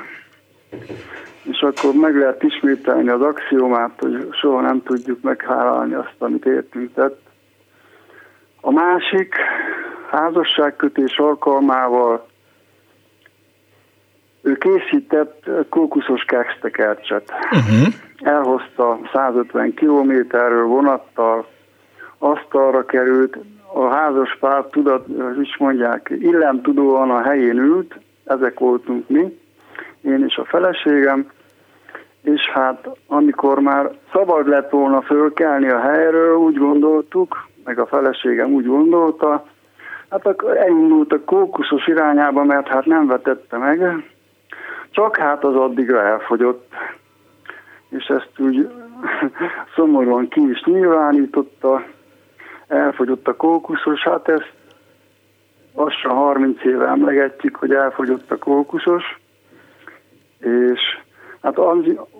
És akkor meg lehet ismételni az axiomát, hogy soha nem tudjuk meghálálni azt, amit értünk tett. A másik házasságkötés alkalmával ő készített kókuszos kextekercset. Uh-huh. Elhozta 150 kilométerről vonattal, asztalra került, a házas pár tudat, is mondják, illemtudóan a helyén ült, ezek voltunk mi, én és a feleségem, és hát amikor már szabad lett volna fölkelni a helyről, úgy gondoltuk, meg a feleségem úgy gondolta, hát akkor elindult a kókuszos irányába, mert hát nem vetette meg, csak hát az addigra elfogyott. És ezt úgy szomorúan ki is nyilvánította, elfogyott a kókuszos, hát ezt lassan 30 éve emlegetjük, hogy elfogyott a kókuszos, és Hát az,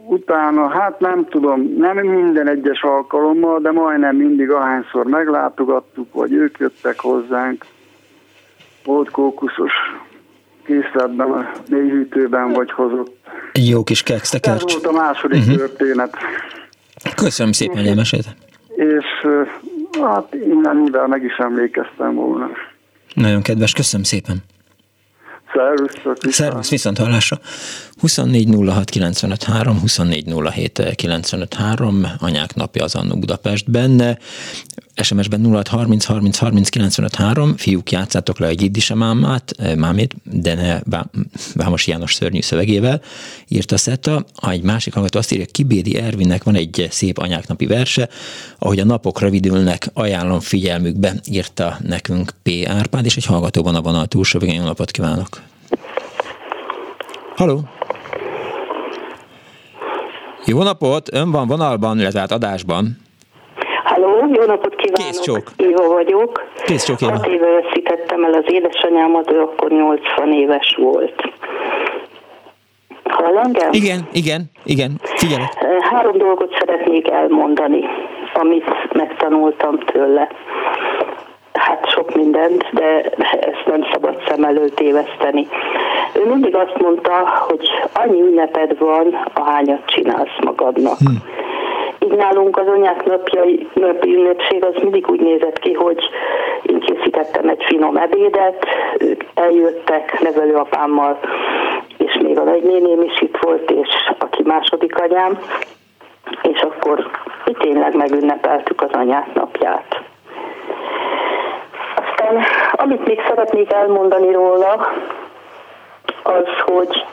utána, hát nem tudom, nem minden egyes alkalommal, de majdnem mindig ahányszor meglátogattuk, vagy ők jöttek hozzánk, volt kókuszos készletben, a mélyhűtőben vagy hozott. Jó kis keksz, Ez volt a második uh-huh. történet. Köszönöm szépen, hogy elmesélte. És hát innen, mivel meg is emlékeztem volna. Nagyon kedves, köszönöm szépen. Szervusz, Szervusz, viszont hallásra. 24 06 95 3, 24 07 95 3, anyák napja az Annó Budapestben. SMS-ben 06 30 30 30 95 3, fiúk játszátok le egy iddise mámát, mámét, de ne Vámos János szörnyű szövegével, írta Szetta. Egy másik hallgató azt írja, Kibédi Ervinnek van egy szép anyáknapi verse, ahogy a napok rövidülnek, ajánlom figyelmükbe, írta nekünk P. Árpád, és egy hallgató van a vonal túlsó. Jó napot kívánok! Haló! Jó napot! Ön van vonalban, illetve hát adásban. Halló, jó napot kívánok! Kész csók. Éva vagyok. Kész csók, Éva. Hat éve veszítettem el az édesanyámat, ő akkor 80 éves volt. Hall engem? Igen, igen, igen, figyelek. Három dolgot szeretnék elmondani, amit megtanultam tőle. Hát sok mindent, de ezt nem szabad szem előtt éveszteni. Ő mindig azt mondta, hogy annyi ünneped van, ahányat csinálsz magadnak. Hmm így nálunk az anyák napjai, napi ünnepség az mindig úgy nézett ki, hogy én készítettem egy finom ebédet, ők eljöttek nevelőapámmal, és még a nagynéném is itt volt, és aki második anyám, és akkor itt tényleg megünnepeltük az anyák napját. Aztán, amit még szeretnék elmondani róla, az, hogy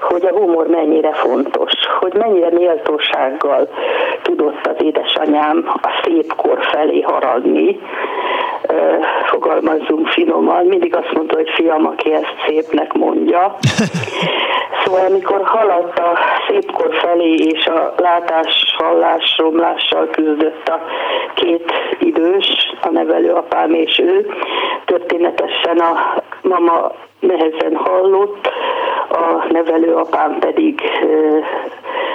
hogy a humor mennyire fontos, hogy mennyire méltósággal tudott az édesanyám a szép kor felé haragni, fogalmazzunk finoman, mindig azt mondta, hogy fiam, aki ezt szépnek mondja. Szóval amikor haladt a szépkor felé, és a látás, hallás, romlással küzdött a két idős, a nevelőapám és ő, történetesen a mama nehezen hallott, a nevelőapám pedig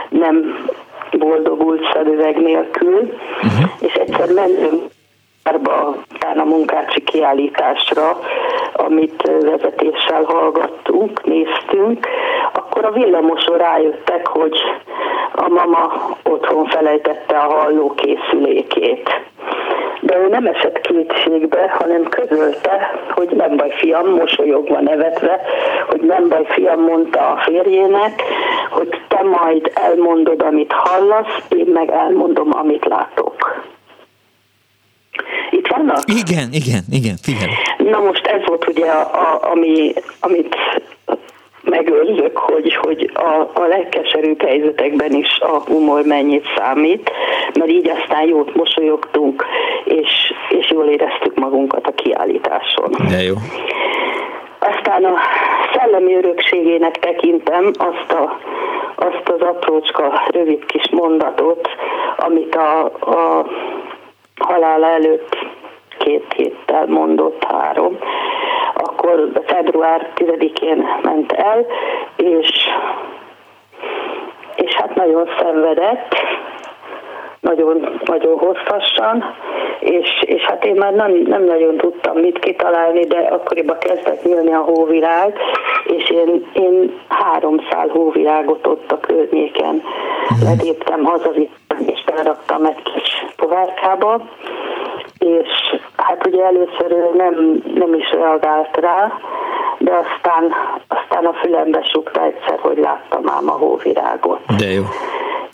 nem boldogult szemüveg nélkül, uh-huh. és egyszer mentünk után a munkácsi kiállításra, amit vezetéssel hallgattunk, néztünk, akkor a villamoson rájöttek, hogy a mama otthon felejtette a hallókészülékét de ő nem esett kétségbe, hanem közölte, hogy nem baj fiam, mosolyogva nevetve, hogy nem baj fiam, mondta a férjének, hogy te majd elmondod, amit hallasz, én meg elmondom, amit látok. Itt vannak? Igen, igen, igen, figyelj. Na most ez volt ugye, a, a, ami, amit megőrzök, hogy, hogy a, a legkeserűbb helyzetekben is a humor mennyit számít, mert így aztán jót mosolyogtunk, és, és jól éreztük magunkat a kiállításon. De jó. Aztán a szellemi örökségének tekintem azt, a, azt az aprócska rövid kis mondatot, amit a, a halála előtt két héttel mondott három, akkor február 10-én ment el, és, és hát nagyon szenvedett, nagyon, nagyon hosszasan, és, és hát én már nem, nem nagyon tudtam mit kitalálni, de akkoriban kezdett nyílni a hóvirág, és én, én három szál hóvirágot ott a környéken mhm. letéptem, hazavittem, és elraktam egy kis povárkába, és hát ugye először ő nem, nem is reagált rá, de aztán, aztán a fülembe sukta egyszer, hogy láttam ám a hóvirágot. De jó.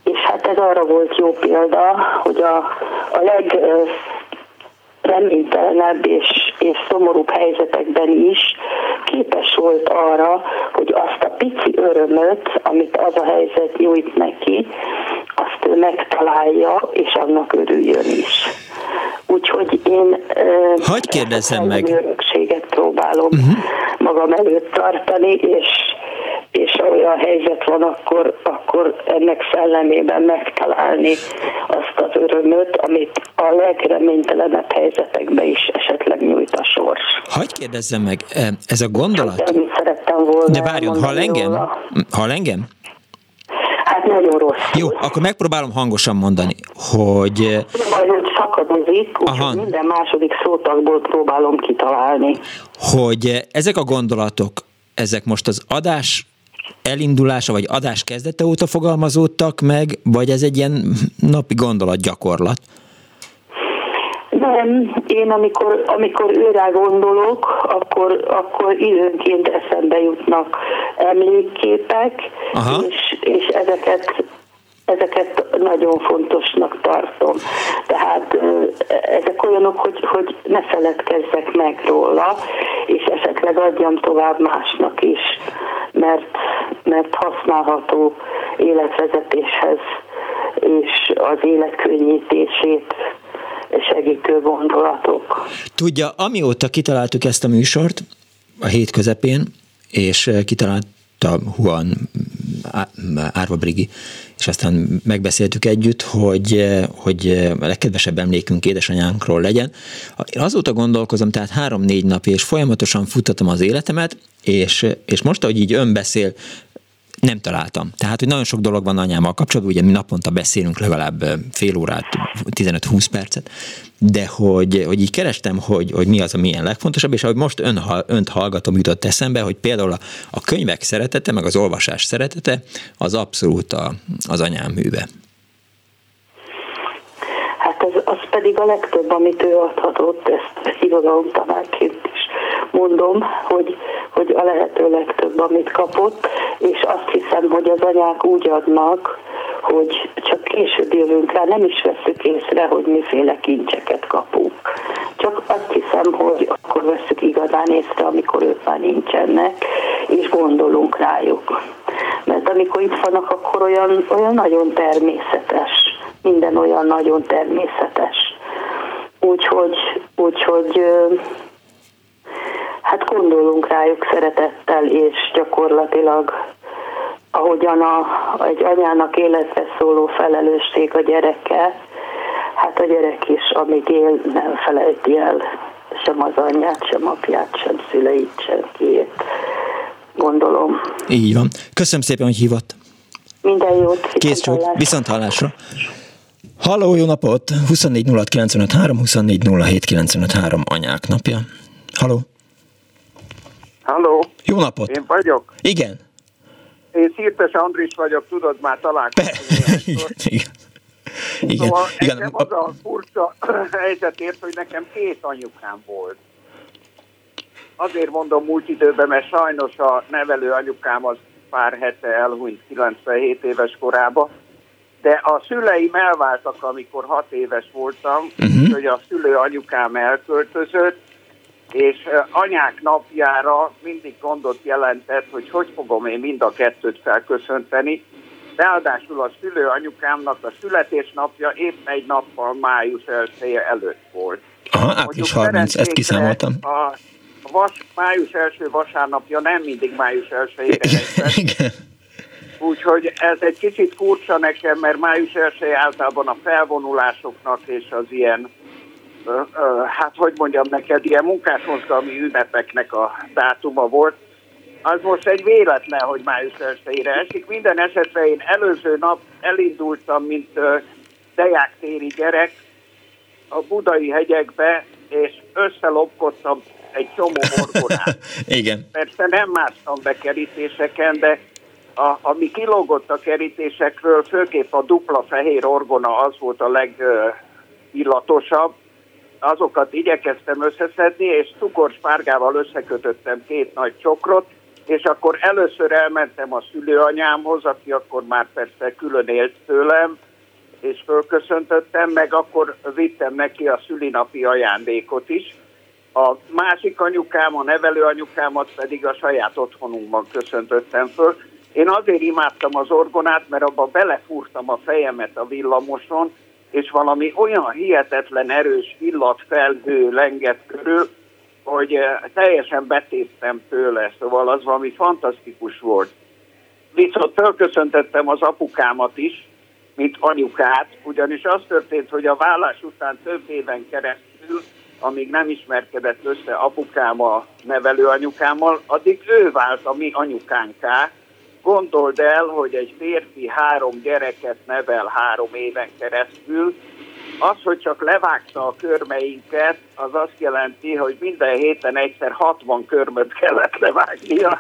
És hát ez arra volt jó példa, hogy a, a leg reménytelenebb és, és szomorúbb helyzetekben is képes volt arra, hogy azt a pici örömöt, amit az a helyzet nyújt neki, azt ő megtalálja, és annak örüljön is. Úgyhogy én Hogy kérdezzem meg? örökséget próbálom uh-huh. magam előtt tartani, és és ha olyan helyzet van, akkor, akkor ennek szellemében megtalálni azt az örömöt, amit a legreménytelenebb helyzetekben is esetleg nyújt a sors. Hogy kérdezzem meg, ez a gondolat? Csak szerettem volna De várjon, hall engem? Hall engem? Hát nagyon rossz. Jó, akkor megpróbálom hangosan mondani, hogy... Majd szakadozik, úgyhogy minden második szótagból próbálom kitalálni. Hogy ezek a gondolatok, ezek most az adás elindulása vagy adás kezdete óta fogalmazódtak meg, vagy ez egy ilyen napi gondolat gyakorlat? Nem, én amikor, amikor őre gondolok, akkor, akkor időnként eszembe jutnak emlékképek, Aha. és, és ezeket ezeket nagyon fontosnak tartom. Tehát ezek olyanok, hogy, hogy ne feledkezzek meg róla, és esetleg adjam tovább másnak is, mert, mert használható életvezetéshez és az élet könnyítését segítő gondolatok. Tudja, amióta kitaláltuk ezt a műsort, a hét közepén, és kitalált a Juan Árva Brigi, és aztán megbeszéltük együtt, hogy, hogy a legkedvesebb emlékünk édesanyánkról legyen. Én azóta gondolkozom, tehát három-négy nap, és folyamatosan futtatom az életemet, és, és most, ahogy így ön beszél, nem találtam. Tehát, hogy nagyon sok dolog van anyámmal kapcsolatban, ugye mi naponta beszélünk legalább fél órát, 15-20 percet, de hogy, hogy így kerestem, hogy, hogy mi az, ami ilyen legfontosabb, és ahogy most ön, önt hallgatom, jutott eszembe, hogy például a, a könyvek szeretete, meg az olvasás szeretete, az abszolút a, az anyám műve. Hát az, az pedig a legtöbb, amit ő adhatott, ezt irodalomtanárként is mondom, hogy, hogy a lehető legtöbb, amit kapott, és azt hiszem, hogy az anyák úgy adnak, hogy csak később jövünk rá, nem is veszük észre, hogy miféle kincseket kapunk. Csak azt hiszem, hogy akkor veszük igazán észre, amikor ők már nincsenek, és gondolunk rájuk. Mert amikor itt vannak, akkor olyan, olyan nagyon természetes, minden olyan nagyon természetes. Úgyhogy, úgyhogy hát gondolunk rájuk szeretettel, és gyakorlatilag ahogyan a, egy anyának életre szóló felelősség a gyereke, hát a gyerek is, amíg él, nem felejti el sem az anyját, sem apját, sem szüleit, sem kiét. Gondolom. Így van. Köszönöm szépen, hogy hívott. Minden jót. Kész csók. Viszont hallásra. Halló, jó napot! 24 06 24 anyák napja. Halló! Halló! Jó napot! Én vagyok? Igen. Én Szirtes Andris vagyok, tudod, már találkoztunk. Igen. Igen. Szóval Igen. nekem az a furcsa helyzetért, hogy nekem két anyukám volt. Azért mondom múlt időben, mert sajnos a nevelő anyukám az pár hete elhunyt 97 éves korába, de a szüleim elváltak, amikor hat éves voltam, uh-huh. hogy a szülő anyukám elköltözött, és anyák napjára mindig gondot jelentett, hogy hogy fogom én mind a kettőt felköszönteni. Ráadásul a szülő anyukámnak a születésnapja épp egy nappal május 1 előtt volt. Aha, április 30, ezt kiszámoltam. A vas, május első vasárnapja nem mindig május 1-ére Úgyhogy ez egy kicsit furcsa nekem, mert május 1 általában a felvonulásoknak és az ilyen hát hogy mondjam neked, ilyen munkásmozgalmi ünnepeknek a dátuma volt. Az most egy véletlen, hogy május 1 esik. Minden esetre én előző nap elindultam, mint Deák téri gyerek a budai hegyekbe, és összelopkodtam egy csomó orgonát. Igen. Persze nem másztam be kerítéseken, de a, ami kilógott a kerítésekről, főképp a dupla fehér orgona az volt a legillatosabb, azokat igyekeztem összeszedni, és cukorspárgával összekötöttem két nagy csokrot, és akkor először elmentem a szülőanyámhoz, aki akkor már persze külön élt tőlem, és fölköszöntöttem, meg akkor vittem neki a szülinapi ajándékot is. A másik anyukám, a nevelő anyukámat pedig a saját otthonunkban köszöntöttem föl. Én azért imádtam az orgonát, mert abba belefúrtam a fejemet a villamoson, és valami olyan hihetetlen erős illatfelhő lengett körül, hogy eh, teljesen betéptem tőle, szóval az valami fantasztikus volt. Viszont fölköszöntettem az apukámat is, mint anyukát, ugyanis az történt, hogy a vállás után több éven keresztül, amíg nem ismerkedett össze apukám a nevelőanyukámmal, addig ő vált a mi anyukánká, Gondold el, hogy egy férfi három gyereket nevel három éven keresztül, Az, hogy csak levágta a körmeinket, az azt jelenti, hogy minden héten egyszer 60 körmöt kellett levágnia,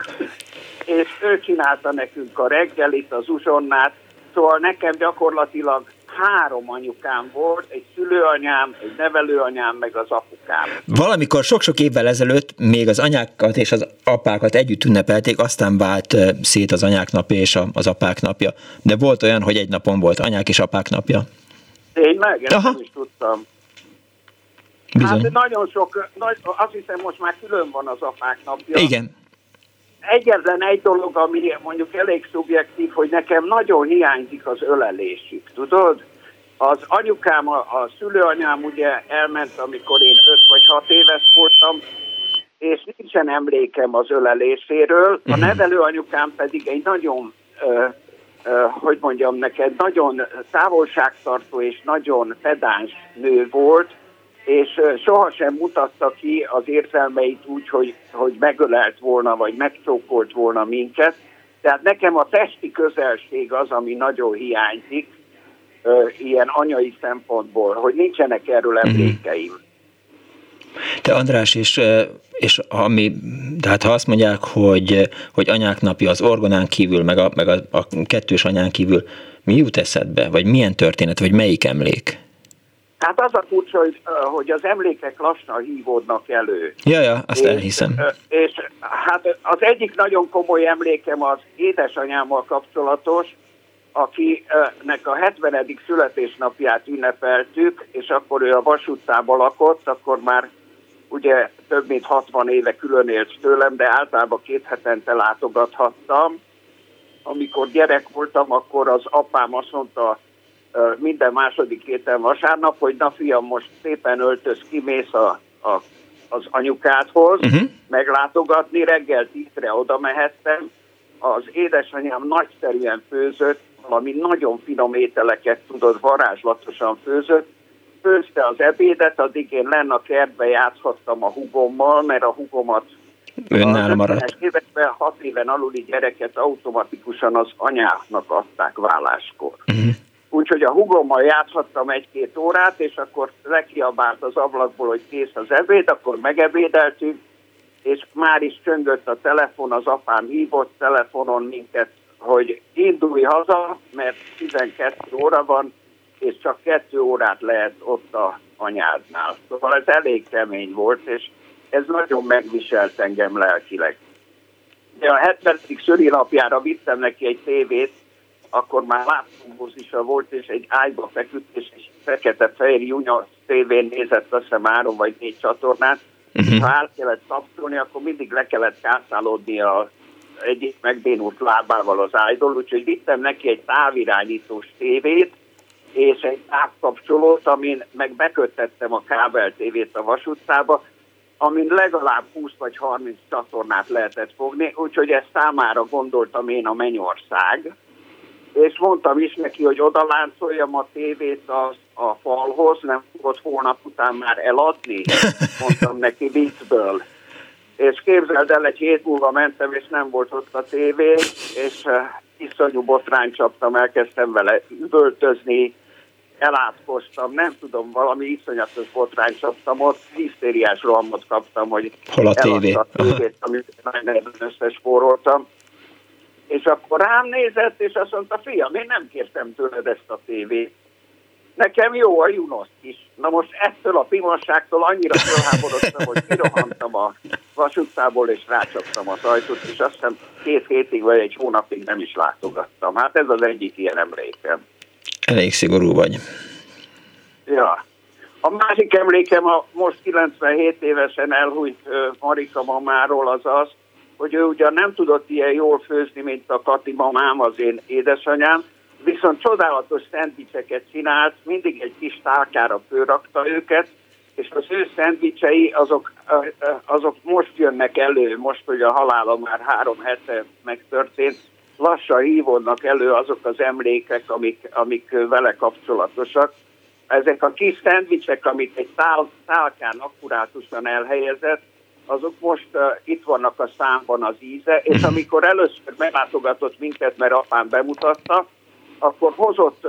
és ő csinálta nekünk a reggelit, az uzsonnát, szóval nekem gyakorlatilag három anyukám volt, egy szülőanyám, egy nevelőanyám, meg az apukám. Valamikor sok-sok évvel ezelőtt még az anyákat és az apákat együtt ünnepelték, aztán vált szét az anyák napja és az apák napja. De volt olyan, hogy egy napon volt anyák és apák napja. Tényleg? Ezt Aha. nem is tudtam. Bizony. Hát nagyon sok, nagy, azt hiszem most már külön van az apák napja. Igen. Egyetlen egy dolog, ami mondjuk elég szubjektív, hogy nekem nagyon hiányzik az ölelésük, tudod? Az anyukám, a, a szülőanyám ugye elment, amikor én 5 vagy 6 éves voltam, és nincsen emlékem az öleléséről. A mhm. nevelőanyukám pedig egy nagyon ö, hogy mondjam neked, nagyon távolságtartó és nagyon pedáns nő volt, és sohasem mutatta ki az érzelmeit úgy, hogy, hogy megölelt volna, vagy megcsókolt volna minket. Tehát nekem a testi közelség az, ami nagyon hiányzik, ilyen anyai szempontból, hogy nincsenek erről mhm. emlékeim. Te András, és, és ami, tehát ha azt mondják, hogy, hogy anyák napja az orgonán kívül, meg a, meg a, a kettős anyán kívül, mi jut eszedbe? Vagy milyen történet, vagy melyik emlék? Hát az a kulcs, hogy, hogy az emlékek lassan hívódnak elő. Ja, ja, azt és, elhiszem. És hát az egyik nagyon komoly emlékem az édesanyámmal kapcsolatos, akinek a 70. születésnapját ünnepeltük, és akkor ő a vasútában lakott, akkor már ugye több mint 60 éve külön élt tőlem, de általában két hetente látogathattam. Amikor gyerek voltam, akkor az apám azt mondta minden második héten vasárnap, hogy na fiam, most szépen öltöz, kimész a, a, az anyukádhoz, uh-huh. meglátogatni, reggel tízre oda mehettem. Az édesanyám nagyszerűen főzött, valami nagyon finom ételeket tudott, varázslatosan főzött, főzte az ebédet, addig én lenne a kertbe játszhattam a hugommal, mert a hugomat Önnál maradt. Években hat éven aluli gyereket automatikusan az anyáknak adták válláskor. Uh-huh. Úgyhogy a hugommal játszhattam egy-két órát, és akkor lekiabált az ablakból, hogy kész az ebéd, akkor megebédeltünk, és már is csöngött a telefon, az apám hívott telefonon minket, hogy indulj haza, mert 12 óra van, és csak kettő órát lehet ott a anyádnál. Szóval ez elég kemény volt, és ez nagyon megviselt engem lelkileg. De a 70. szülinapjára vittem neki egy tévét, akkor már látómózisa volt, és egy ágyba feküdt, és egy fekete-fehér Júnya tévén nézett azt hiszem három vagy négy csatornát. Uh-huh. Ha át kellett kapcsolni, akkor mindig le kellett kászálódni a egyik megbénult lábával az ágyról, úgyhogy vittem neki egy távirányítós tévét, és egy távkapcsolót, amin meg beköttettem a kábel tévét a vasutcába, amin legalább 20 vagy 30 csatornát lehetett fogni, úgyhogy ezt számára gondoltam én a mennyország, és mondtam is neki, hogy oda láncoljam a tévét a, a falhoz, nem fogod hónap után már eladni, mondtam neki viccből. És képzeld el, egy hét múlva mentem, és nem volt ott a tévé, és uh, iszonyú botrány csaptam, elkezdtem vele üvöltözni, elátkoztam, nem tudom, valami iszonyatos botrány csaptam ott, hisztériás rohamot kaptam, hogy Hol a tévé? a tévét, amit nagyon összespóroltam. És akkor rám nézett, és azt mondta, fiam, én nem kértem tőled ezt a tévét. Nekem jó a Junos is. Na most ettől a pimasságtól annyira fölháborodtam, hogy kirohantam a vasuttából, és rácsaptam az ajtót, és azt hiszem két hétig vagy egy hónapig nem is látogattam. Hát ez az egyik ilyen emlékem. Elég szigorú vagy. Ja. A másik emlékem a most 97 évesen elhújt Marika mamáról az az, hogy ő ugyan nem tudott ilyen jól főzni, mint a Kati mamám, az én édesanyám, viszont csodálatos szendvicseket csinált, mindig egy kis tálkára főrakta őket, és az ő szendvicsei azok, azok most jönnek elő, most, hogy a halála már három hete megtörtént, lassan hívódnak elő azok az emlékek, amik, amik vele kapcsolatosak. Ezek a kis szendvicsek, amit egy tál, tálkán akkurátusan elhelyezett, azok most uh, itt vannak a számban az íze, és amikor először meglátogatott minket, mert apám bemutatta, akkor hozott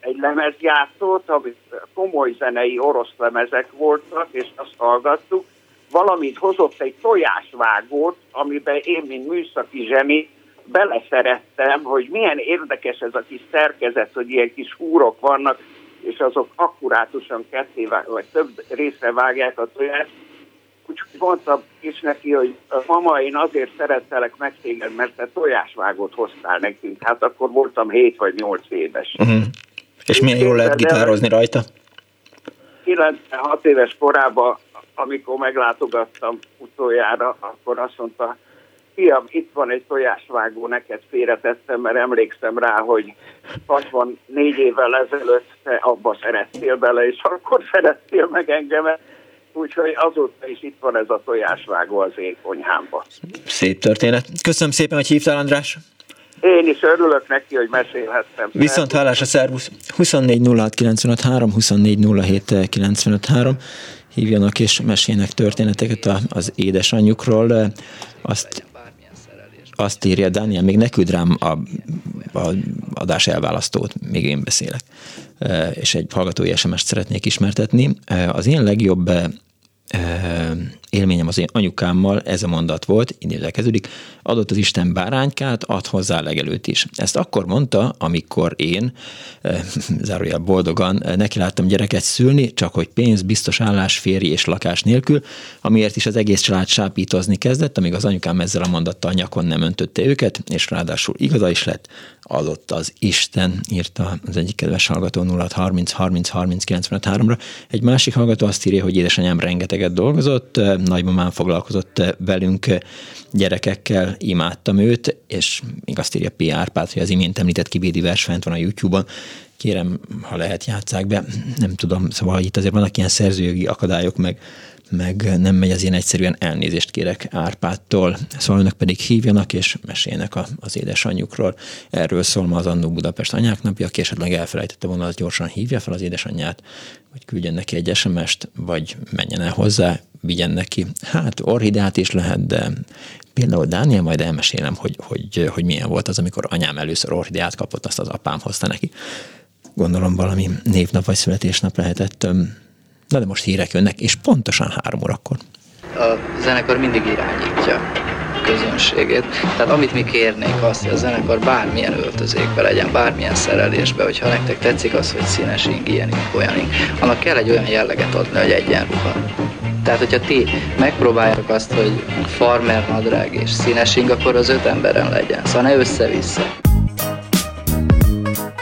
egy lemezjátszót, ami komoly zenei orosz lemezek voltak, és azt hallgattuk, valamint hozott egy tojásvágót, amiben én, mint műszaki zseni, beleszerettem, hogy milyen érdekes ez a kis szerkezet, hogy ilyen kis húrok vannak, és azok akkurátusan ketté vagy több részre vágják a tojást. Úgyhogy mondtam is neki, hogy mama, én azért szerettelek meg téged, mert te tojásvágót hoztál nekünk. Hát akkor voltam 7 vagy 8 éves. Uh-huh. És milyen jól lehet gitározni rajta? 96 éves korában, amikor meglátogattam utoljára, akkor azt mondta, fiam, itt van egy tojásvágó, neked félretettem, mert emlékszem rá, hogy 64 évvel ezelőtt te abba szerettél bele, és akkor szerettél meg engemet. Úgyhogy azóta is itt van ez a tojásvágó az én konyhámban. Szép történet. Köszönöm szépen, hogy hívtál, András. Én is örülök neki, hogy mesélhettem. Viszont hálás a szervusz. 24 06 95 3, 24 07 95 3 hívjanak és mesélnek történeteket az édesanyjukról. Azt azt írja Daniel, még ne küld rám a, a adás elválasztót, még én beszélek. És egy hallgatói SMS-t szeretnék ismertetni. Az én legjobb Um, élményem az én anyukámmal, ez a mondat volt, idézve kezdődik, adott az Isten báránykát, ad hozzá legelőt is. Ezt akkor mondta, amikor én, zárójel boldogan, neki láttam gyereket szülni, csak hogy pénz, biztos állás, férj és lakás nélkül, amiért is az egész család sápítozni kezdett, amíg az anyukám ezzel a mondattal nyakon nem öntötte őket, és ráadásul igaza is lett, adott az Isten, írta az egyik kedves hallgató 0 30 30 30 95 ra Egy másik hallgató azt írja, hogy édesanyám rengeteget dolgozott, nagymamám foglalkozott velünk gyerekekkel, imádtam őt, és még azt írja P. Árpád, hogy az imént említett kibédi vers fent van a YouTube-on, kérem, ha lehet, játsszák be. Nem tudom, szóval itt azért vannak ilyen szerzőjogi akadályok, meg meg nem megy az én egyszerűen elnézést kérek Árpádtól. Szóval önök pedig hívjanak és mesélnek a, az édesanyjukról. Erről szól ma az Annó Budapest anyák napja, aki esetleg elfelejtette volna, az gyorsan hívja fel az édesanyját, vagy küldjen neki egy SMS-t, vagy menjen el hozzá, vigyen neki. Hát orhideát is lehet, de például Dániel, majd elmesélem, hogy, hogy, hogy milyen volt az, amikor anyám először orhideát kapott, azt az apám hozta neki. Gondolom valami névnap vagy születésnap lehetett Na de most hírek jönnek, és pontosan három órakor. A zenekar mindig irányítja közönségét. Tehát amit mi kérnénk azt, hogy a zenekar bármilyen öltözékbe legyen, bármilyen szerelésbe, hogyha nektek tetszik az, hogy színes ing, ilyen olyan ing, annak kell egy olyan jelleget adni, hogy egyenruha. Tehát, hogyha ti megpróbáljátok azt, hogy farmer nadrág és színes ing, akkor az öt emberen legyen. Szóval ne össze-vissza.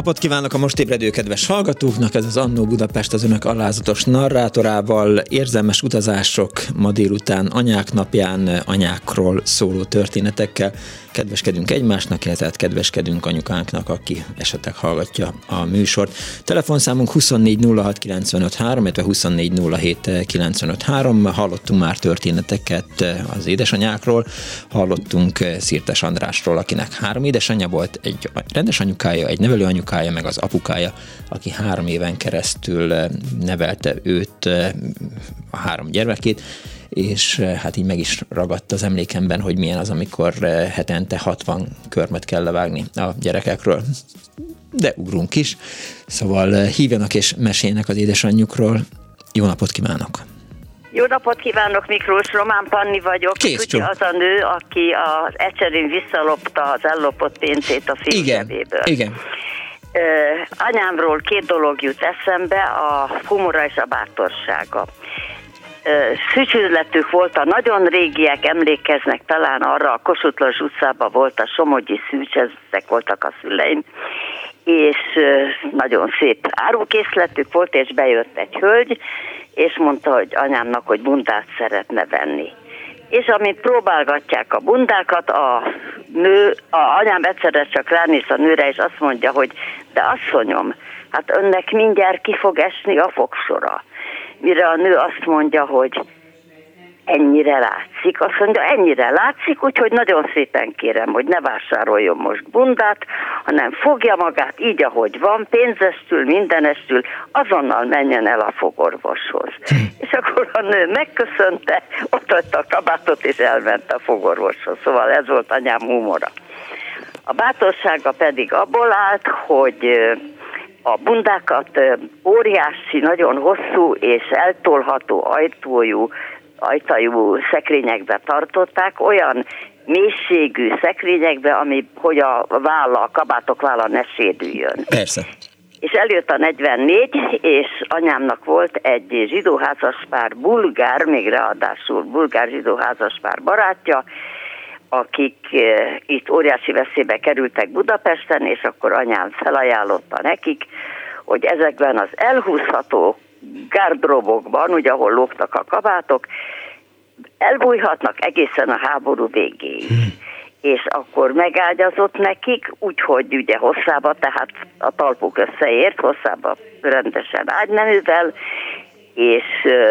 Napot kívánok a most ébredő kedves hallgatóknak, ez az Annó Budapest az önök alázatos narrátorával, érzelmes utazások ma délután anyák napján, anyákról szóló történetekkel, kedveskedünk egymásnak, illetve kedveskedünk anyukánknak, aki esetleg hallgatja a műsort. Telefonszámunk 2406953, illetve 2407953. Hallottunk már történeteket az édesanyákról, hallottunk Szirtes Andrásról, akinek három édesanyja volt, egy rendes anyukája, egy nevelő anyukája, meg az apukája, aki három éven keresztül nevelte őt, a három gyermekét, és eh, hát így meg is ragadt az emlékemben, hogy milyen az, amikor eh, hetente 60 körmet kell levágni a gyerekekről. De ugrunk is. Szóval eh, hívjanak és mesélnek az édesanyjukról. Jó napot kívánok! Jó napot kívánok, Miklós, Román Panni vagyok. Kész Ugye az a nő, aki az ecserén visszalopta az ellopott pénzét a Igen, igen. Anyámról két dolog jut eszembe, a humora és a bátorsága szűcsüzletük volt, a nagyon régiek emlékeznek talán arra, a Kossuth utcában volt a Somogyi szűcs, ezek voltak a szüleim, és nagyon szép árukészletük volt, és bejött egy hölgy, és mondta, hogy anyámnak, hogy bundát szeretne venni. És amint próbálgatják a bundákat, a nő, a anyám egyszerre csak ránéz a nőre, és azt mondja, hogy de asszonyom, hát önnek mindjárt ki fog esni a fogsora. Mire a nő azt mondja, hogy ennyire látszik. Azt mondja, ennyire látszik, úgyhogy nagyon szépen kérem, hogy ne vásároljon most bundát, hanem fogja magát így, ahogy van, pénzestül, mindenestül, azonnal menjen el a fogorvoshoz. Hm. És akkor a nő megköszönte, ott adta a kabátot, és elment a fogorvoshoz. Szóval ez volt anyám humora. A bátorsága pedig abból állt, hogy a bundákat óriási, nagyon hosszú és eltolható ajtójú ajtajú szekrényekbe tartották, olyan mélységű szekrényekbe, ami, hogy a válla, a kabátok válla ne sérüljön. Persze. És eljött a 44, és anyámnak volt egy zsidóházaspár, bulgár, még ráadásul bulgár zsidóházaspár barátja, akik eh, itt óriási veszélybe kerültek Budapesten, és akkor anyám felajánlotta nekik, hogy ezekben az elhúzható gardrobokban, ugye ahol lógtak a kabátok, elbújhatnak egészen a háború végéig. Hmm. És akkor megágyazott nekik, úgyhogy ugye hosszába, tehát a talpuk összeért, hosszába rendesen ágyneművel, és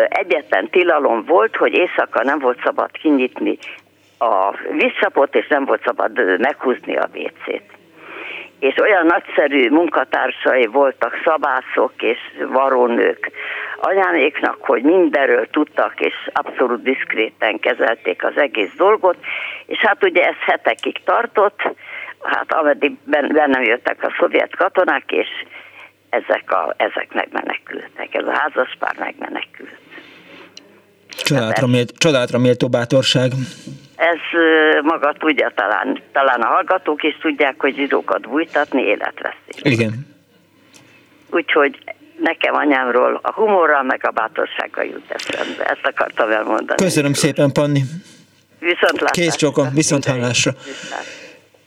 egyetlen tilalom volt, hogy éjszaka nem volt szabad kinyitni a vízcsapot, és nem volt szabad meghúzni a vécét és olyan nagyszerű munkatársai voltak, szabászok és varónők anyáméknak, hogy mindenről tudtak, és abszolút diszkréten kezelték az egész dolgot, és hát ugye ez hetekig tartott, hát ameddig bennem jöttek a szovjet katonák, és ezek, a, ezek megmenekültek, ez a házaspár megmenekült. Csodálatra, mélt, csodálatra méltó bátorság. Ez maga tudja talán, talán a hallgatók is tudják, hogy zsidókat bújtatni életveszély. Igen. Úgyhogy nekem anyámról a humorral meg a bátorsággal jut eszembe. Ezt akartam elmondani. Köszönöm szépen, Panni. Viszontlátásra. Kész csokom, viszont hallásra.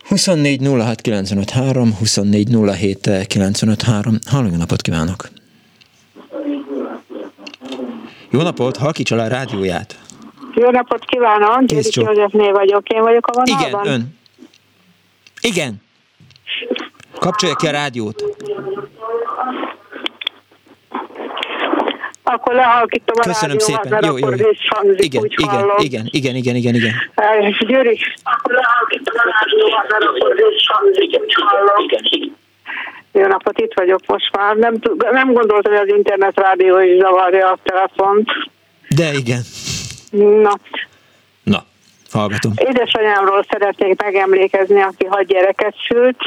24 06 953, 24 07 953. Halló, napot kívánok! Jó napot, halkítsa le a rádióját. Jó napot kívánok, Győri Józsefné vagyok, én vagyok a vonalban. Igen, ön. Igen. Kapcsolja ki a rádiót. Akkor lehalkítom a Köszönöm rádiómat, szépen. Jó, jó, jó. Igen, igen, igen, igen, igen, igen, igen. Győri. Akkor lehalkítom a rádiómat, mert akkor jó napot, itt vagyok most már. Nem, nem gondoltam, hogy az internet rádió is zavarja a telefont. De igen. Na. Na, hallgatom. Édesanyámról szeretnék megemlékezni, aki hat gyereket szült,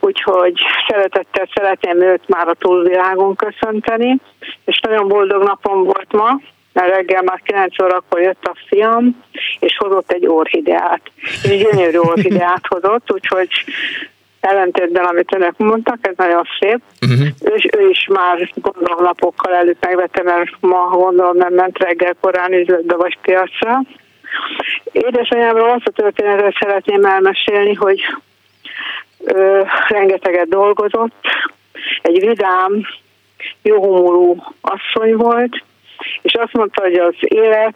úgyhogy szeretettel szeretném őt már a túlvilágon köszönteni, és nagyon boldog napom volt ma, mert reggel már 9 órakor jött a fiam, és hozott egy orhideát. És gyönyörű orhideát hozott, úgyhogy ellentétben, amit önök mondtak, ez nagyon szép. Uh-huh. És ő is már gondolom napokkal előtt megvette, mert ma gondolom nem ment reggel korán üzletbe vagy piacra. Édesanyámról azt a történetet szeretném elmesélni, hogy ö, rengeteget dolgozott, egy vidám, jóhumorú asszony volt, és azt mondta, hogy az életnek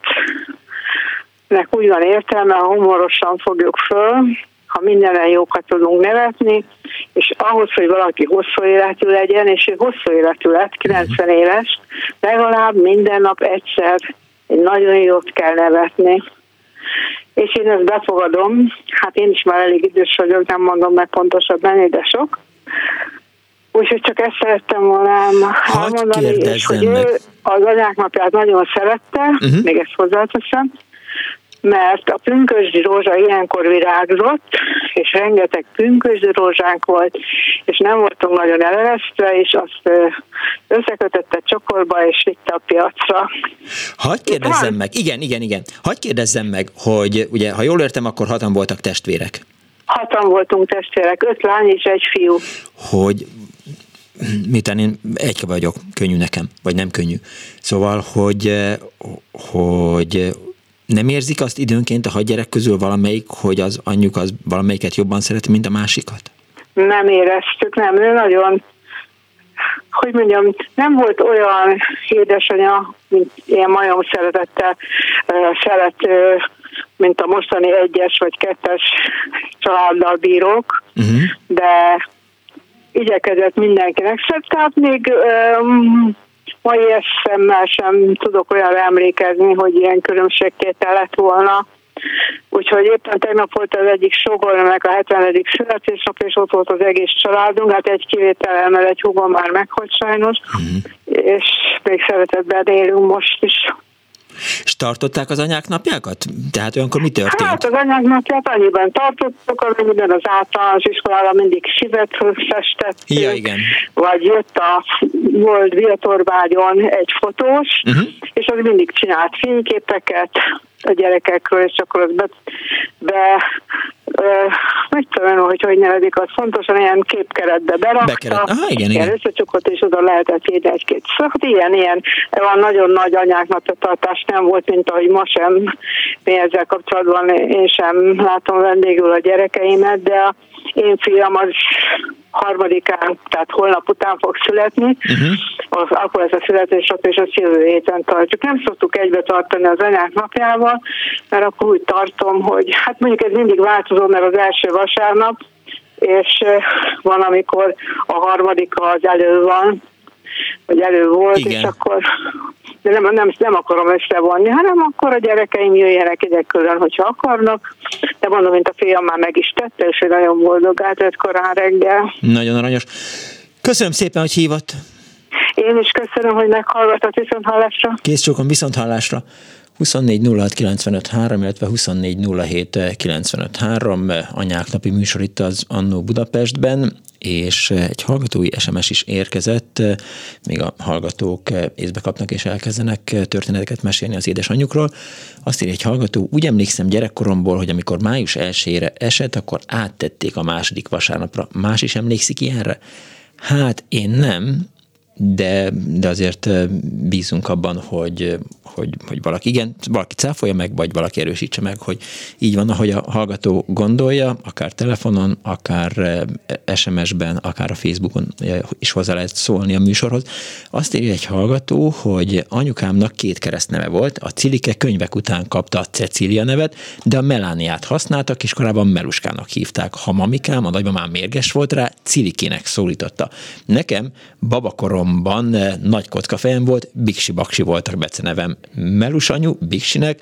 úgy van értelme, ha humorosan fogjuk föl, ha mindenen jókat tudunk nevetni, és ahhoz, hogy valaki hosszú életű legyen, és ő hosszú életű lett, 90 mhm. éves, legalább minden nap egyszer egy nagyon jót kell nevetni. És én ezt befogadom, hát én is már elég idős vagyok, nem mondom meg pontosabban, de sok. Úgyhogy csak ezt szerettem volna elmondani, és hogy ő az anyák napját nagyon szerette, uh-huh. még ezt hozzáteszem, mert a pünkösdi rózsa ilyenkor virágzott, és rengeteg pünkösdi rózsánk volt, és nem voltunk nagyon eleresztve, és azt összekötötte csokorba, és vitte a piacra. Hagy kérdezzem meg, igen, igen, igen. Hagy kérdezzem meg, hogy ugye, ha jól értem, akkor hatan voltak testvérek. Hatan voltunk testvérek, öt lány és egy fiú. Hogy miután én egy vagyok, könnyű nekem, vagy nem könnyű. Szóval, hogy, hogy nem érzik azt időnként a hadgyerek közül valamelyik, hogy az anyjuk az valamelyiket jobban szereti, mint a másikat? Nem éreztük, nem. Ő nagyon, hogy mondjam, nem volt olyan édesanyja, mint ilyen majom szeretettel szerető, mint a mostani egyes vagy kettes családdal bírók, uh-huh. de igyekezett mindenkinek szebb, tehát még um, mai eszemmel sem tudok olyan emlékezni, hogy ilyen különbségtétel lett volna. Úgyhogy éppen tegnap volt az egyik sogornak a 70. születésnap, és ott volt az egész családunk, hát egy kivétel, mert egy húgom már meghalt sajnos, uh-huh. és még szeretetben élünk most is. És tartották az anyák napjákat? Tehát olyankor mi történt? Hát az anyák napját annyiban tartottuk, amennyiben az általános iskolában mindig sivet festettük. Ja, igen. Vagy jött a volt Viatorbágyon egy fotós, uh-huh. és az mindig csinált fényképeket, a gyerekekről, és akkor az be, be meg tudom, hogy hogy nevezik, az fontosan ilyen képkeretbe berakta, Bekeret. Aha, igen, igen. összecsukott, és oda lehetett írni egy-két szakot. Ilyen, ilyen, van nagyon nagy anyáknak a tartás nem volt, mint ahogy ma sem. Mi ezzel kapcsolatban én sem látom vendégül a gyerekeimet, de a én fiam az harmadikán, tehát holnap után fog születni, uh-huh. az, akkor ez a születésnap, és azt jövő héten tartjuk. Nem szoktuk egybe tartani az anyák napjával, mert akkor úgy tartom, hogy hát mondjuk ez mindig változó, mert az első vasárnap, és van, amikor a harmadika az elő van, vagy elő volt, Igen. és akkor de nem, nem, nem akarom összevonni, hanem akkor a gyerekeim jöjjenek egyek külön, hogyha akarnak. De mondom, mint a fiam már meg is tette, és egy nagyon boldog át korán reggel. Nagyon aranyos. Köszönöm szépen, hogy hívott. Én is köszönöm, hogy meghallgatott viszont hallásra. Kész csókon viszont hallásra. 24 06 95 3, illetve 24 07 95 3, anyák napi műsor itt az Annó Budapestben, és egy hallgatói SMS is érkezett, még a hallgatók észbe kapnak és elkezdenek történeteket mesélni az édesanyjukról. Azt írja egy hallgató, úgy emlékszem gyerekkoromból, hogy amikor május 1 esett, akkor áttették a második vasárnapra. Más is emlékszik ilyenre? Hát én nem, de, de azért bízunk abban, hogy, hogy, hogy valaki, igen, valaki cáfolja meg, vagy valaki erősítse meg, hogy így van, ahogy a hallgató gondolja, akár telefonon, akár SMS-ben, akár a Facebookon is hozzá lehet szólni a műsorhoz. Azt írja egy hallgató, hogy anyukámnak két keresztneve volt, a Cilike könyvek után kapta a Cecília nevet, de a Melániát használtak, és korábban Meluskának hívták. Ha mamikám, a nagymamám mérges volt rá, Cilikének szólította. Nekem babakorom koromban eh, nagy kocka fejem volt, Biksi Baksi volt a becenevem. Melus anyu Biksinek,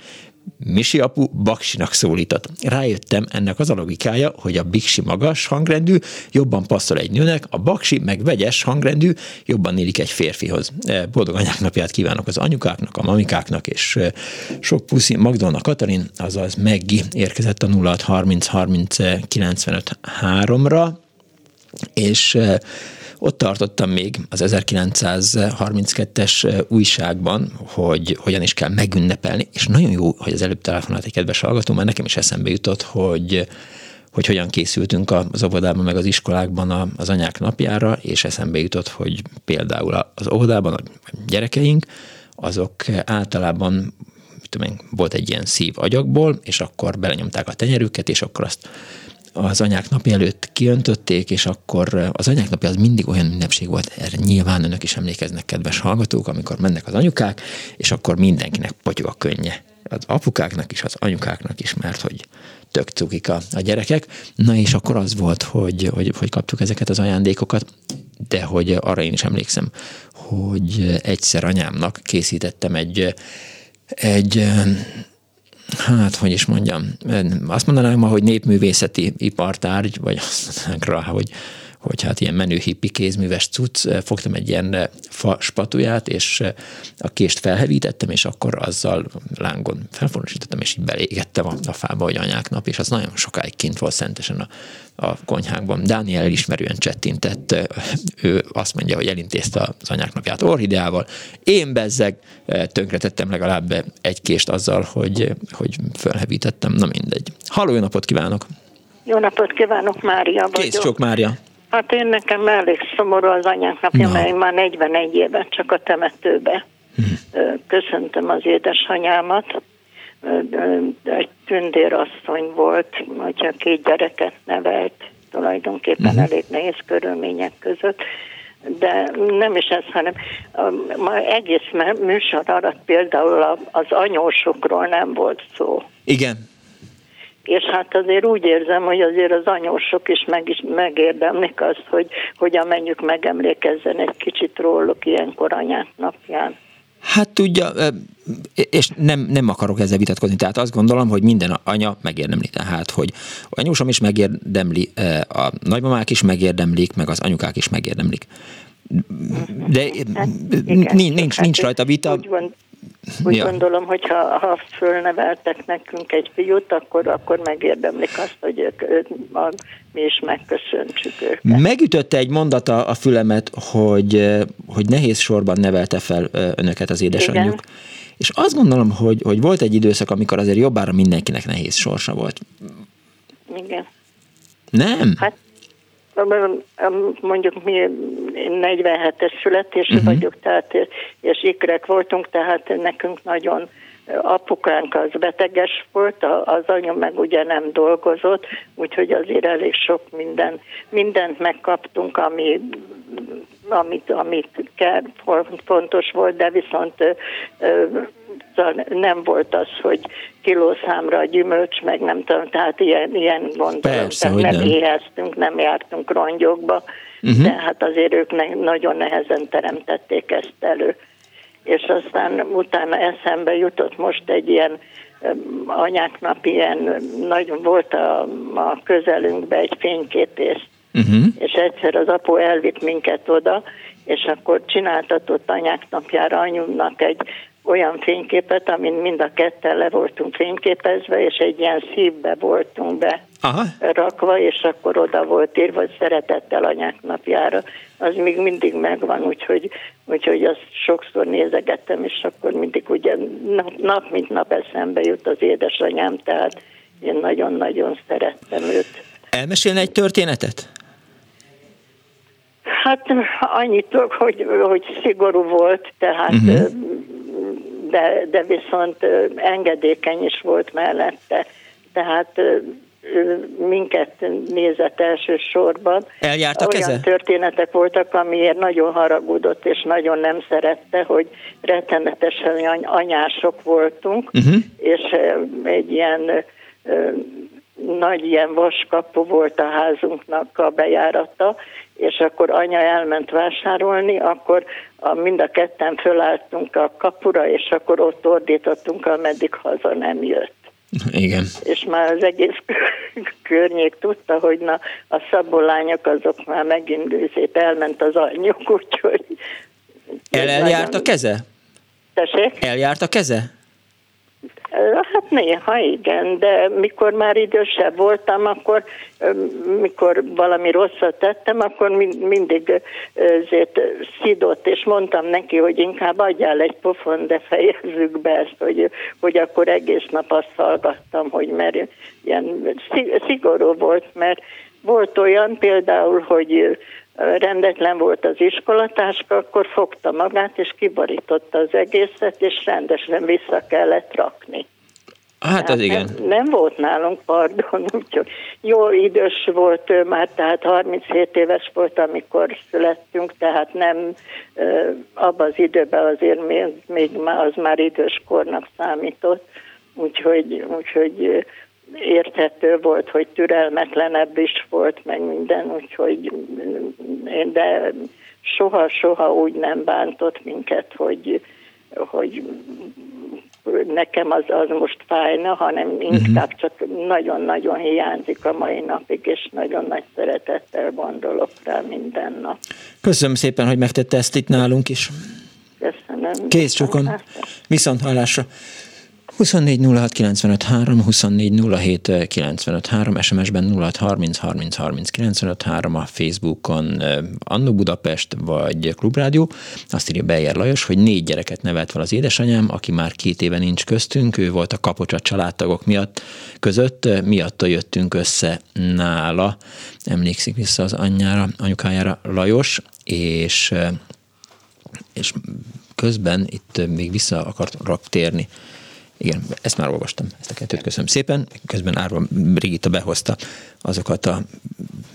Misi apu Baksinak szólított. Rájöttem ennek az a logikája, hogy a Biksi magas hangrendű, jobban passzol egy nőnek, a Baksi meg vegyes hangrendű, jobban élik egy férfihoz. Eh, boldog anyák napját kívánok az anyukáknak, a mamikáknak, és eh, sok puszi Magdolna Katalin, azaz Meggi érkezett a 0630 30 95 3-ra, és ott tartottam még az 1932-es újságban, hogy hogyan is kell megünnepelni, és nagyon jó, hogy az előbb telefonált egy kedves hallgató, mert nekem is eszembe jutott, hogy hogy hogyan készültünk az óvodában, meg az iskolákban az anyák napjára, és eszembe jutott, hogy például az óvodában a gyerekeink, azok általában tudom volt egy ilyen szív agyagból, és akkor belenyomták a tenyerüket, és akkor azt az anyák napja előtt kiöntötték, és akkor az anyák napja az mindig olyan ünnepség volt, erre nyilván önök is emlékeznek, kedves hallgatók, amikor mennek az anyukák, és akkor mindenkinek potyog a könnye. Az apukáknak is, az anyukáknak is, mert hogy tök cukik a, a gyerekek. Na és akkor az volt, hogy, hogy, hogy kaptuk ezeket az ajándékokat, de hogy arra én is emlékszem, hogy egyszer anyámnak készítettem egy, egy hát, hogy is mondjam, azt mondanám ma, hogy népművészeti ipartárgy, vagy azt mondanánk rá, hogy hogy hát ilyen menő hippi kézműves cucc, fogtam egy ilyen fa spatuját, és a kést felhevítettem, és akkor azzal lángon felfornosítottam, és így belégettem a, a fába, hogy anyák nap, és az nagyon sokáig kint volt szentesen a, a konyhákban. Dániel elismerően csettintett, ő azt mondja, hogy elintézte az anyák napját orhideával. Én bezzeg tönkretettem legalább egy kést azzal, hogy, hogy felhevítettem, na mindegy. Halló, jó napot kívánok! Jó napot kívánok, Mária vagyok. Kész sok Mária! Hát én nekem elég szomorú az anyák napja, no. mert már 41 éve csak a temetőbe hm. köszöntöm az édesanyámat. Egy tündérasszony volt, hogyha két gyereket nevelt, tulajdonképpen uh-huh. elég nehéz körülmények között de nem is ez, hanem ma egész műsor alatt például az anyósokról nem volt szó. Igen. És hát azért úgy érzem, hogy azért az anyósok is, meg is megérdemlik azt, hogy hogyan menjük megemlékezzen egy kicsit róluk ilyenkor anyák napján. Hát tudja, és nem, nem akarok ezzel vitatkozni, tehát azt gondolom, hogy minden anya megérdemli, tehát, hogy anyósom is megérdemli, a nagymamák is megérdemlik, meg az anyukák is megérdemlik. De hát, nincs, nincs, nincs rajta vita. Úgy, van, úgy ja. gondolom, hogy ha, ha fölneveltek nekünk egy fiút, akkor, akkor megérdemlik azt, hogy ők, ők, a, mi is megköszöntsük őket. Megütötte egy mondata a fülemet, hogy, hogy nehéz sorban nevelte fel önöket az édesanyjuk. Igen. És azt gondolom, hogy, hogy volt egy időszak, amikor azért jobbára mindenkinek nehéz sorsa volt. Igen. Nem? Hát mondjuk mi 47-es születésű uh-huh. vagyok, tehát és ikrek voltunk, tehát nekünk nagyon apukánk az beteges volt, az anya meg ugye nem dolgozott, úgyhogy azért elég sok minden, mindent megkaptunk, ami, amit, amit kell, fontos volt, de viszont nem volt az, hogy kilószámra a gyümölcs, meg nem tudom, tehát ilyen, ilyen gondolom, Persze, tehát nem, nem éheztünk, nem jártunk rongyokba, uh-huh. de hát azért ők ne, nagyon nehezen teremtették ezt elő és aztán utána eszembe jutott most egy ilyen anyáknap ilyen, nagyon volt a, a közelünkbe egy fényképész, uh-huh. és egyszer az apu elvitt minket oda, és akkor csináltatott anyák napjára anyunknak egy olyan fényképet, amin mind a ketten le voltunk fényképezve, és egy ilyen szívbe voltunk be Aha. rakva, és akkor oda volt írva, hogy szeretettel anyák napjára. Az még mindig megvan, úgyhogy, úgyhogy azt sokszor nézegettem, és akkor mindig ugye nap, nap mint nap eszembe jut az édesanyám, tehát én nagyon-nagyon szerettem őt. Elmesélne egy történetet? Hát annyit, hogy, hogy szigorú volt, tehát uh-huh de, de viszont engedékeny is volt mellette. Tehát minket nézett elsősorban. Eljárt a Olyan keze? történetek voltak, amiért nagyon haragudott, és nagyon nem szerette, hogy rettenetesen anyások voltunk, uh-huh. és egy ilyen nagy ilyen vaskapu volt a házunknak a bejárata, és akkor anya elment vásárolni, akkor a, mind a ketten fölálltunk a kapura, és akkor ott ordítottunk, ameddig haza nem jött. Igen. És már az egész környék tudta, hogy na, a szabolányok azok már megint szép elment az anyjuk, úgyhogy... El, eljárt a keze? Tessék? Eljárt a keze? Hát néha igen, de mikor már idősebb voltam, akkor mikor valami rosszat tettem, akkor mindig ezért szidott, és mondtam neki, hogy inkább adjál egy pofon, de fejezzük be ezt, hogy, hogy akkor egész nap azt hallgattam, hogy mert ilyen szigorú volt, mert volt olyan például, hogy rendetlen volt az iskolatáska, akkor fogta magát, és kibarította az egészet, és rendesen vissza kellett rakni. Hát az igen. Nem, nem volt nálunk, pardon, úgyhogy jó idős volt ő már, tehát 37 éves volt, amikor születtünk, tehát nem abban az időben azért még, még az már időskornak számított, úgyhogy, úgyhogy érthető volt, hogy türelmetlenebb is volt, meg minden, úgyhogy de soha-soha úgy nem bántott minket, hogy, hogy nekem az, az most fájna, hanem inkább uh-huh. csak nagyon-nagyon hiányzik a mai napig, és nagyon nagy szeretettel gondolok rá minden nap. Köszönöm szépen, hogy megtette ezt itt nálunk is. Köszönöm. Kész csukon. Viszont hallásra. 24 24 SMS-ben 06 30 30 30 a Facebookon Anno Budapest vagy Klubrádió. Azt írja Bejer Lajos, hogy négy gyereket nevelt fel az édesanyám, aki már két éve nincs köztünk, ő volt a kapocs a családtagok miatt között, miatta jöttünk össze nála. Emlékszik vissza az anyjára, anyukájára Lajos, és, és közben itt még vissza akart térni igen, ezt már olvastam, ezt a kettőt köszönöm szépen. Közben Árva Brigitta behozta azokat a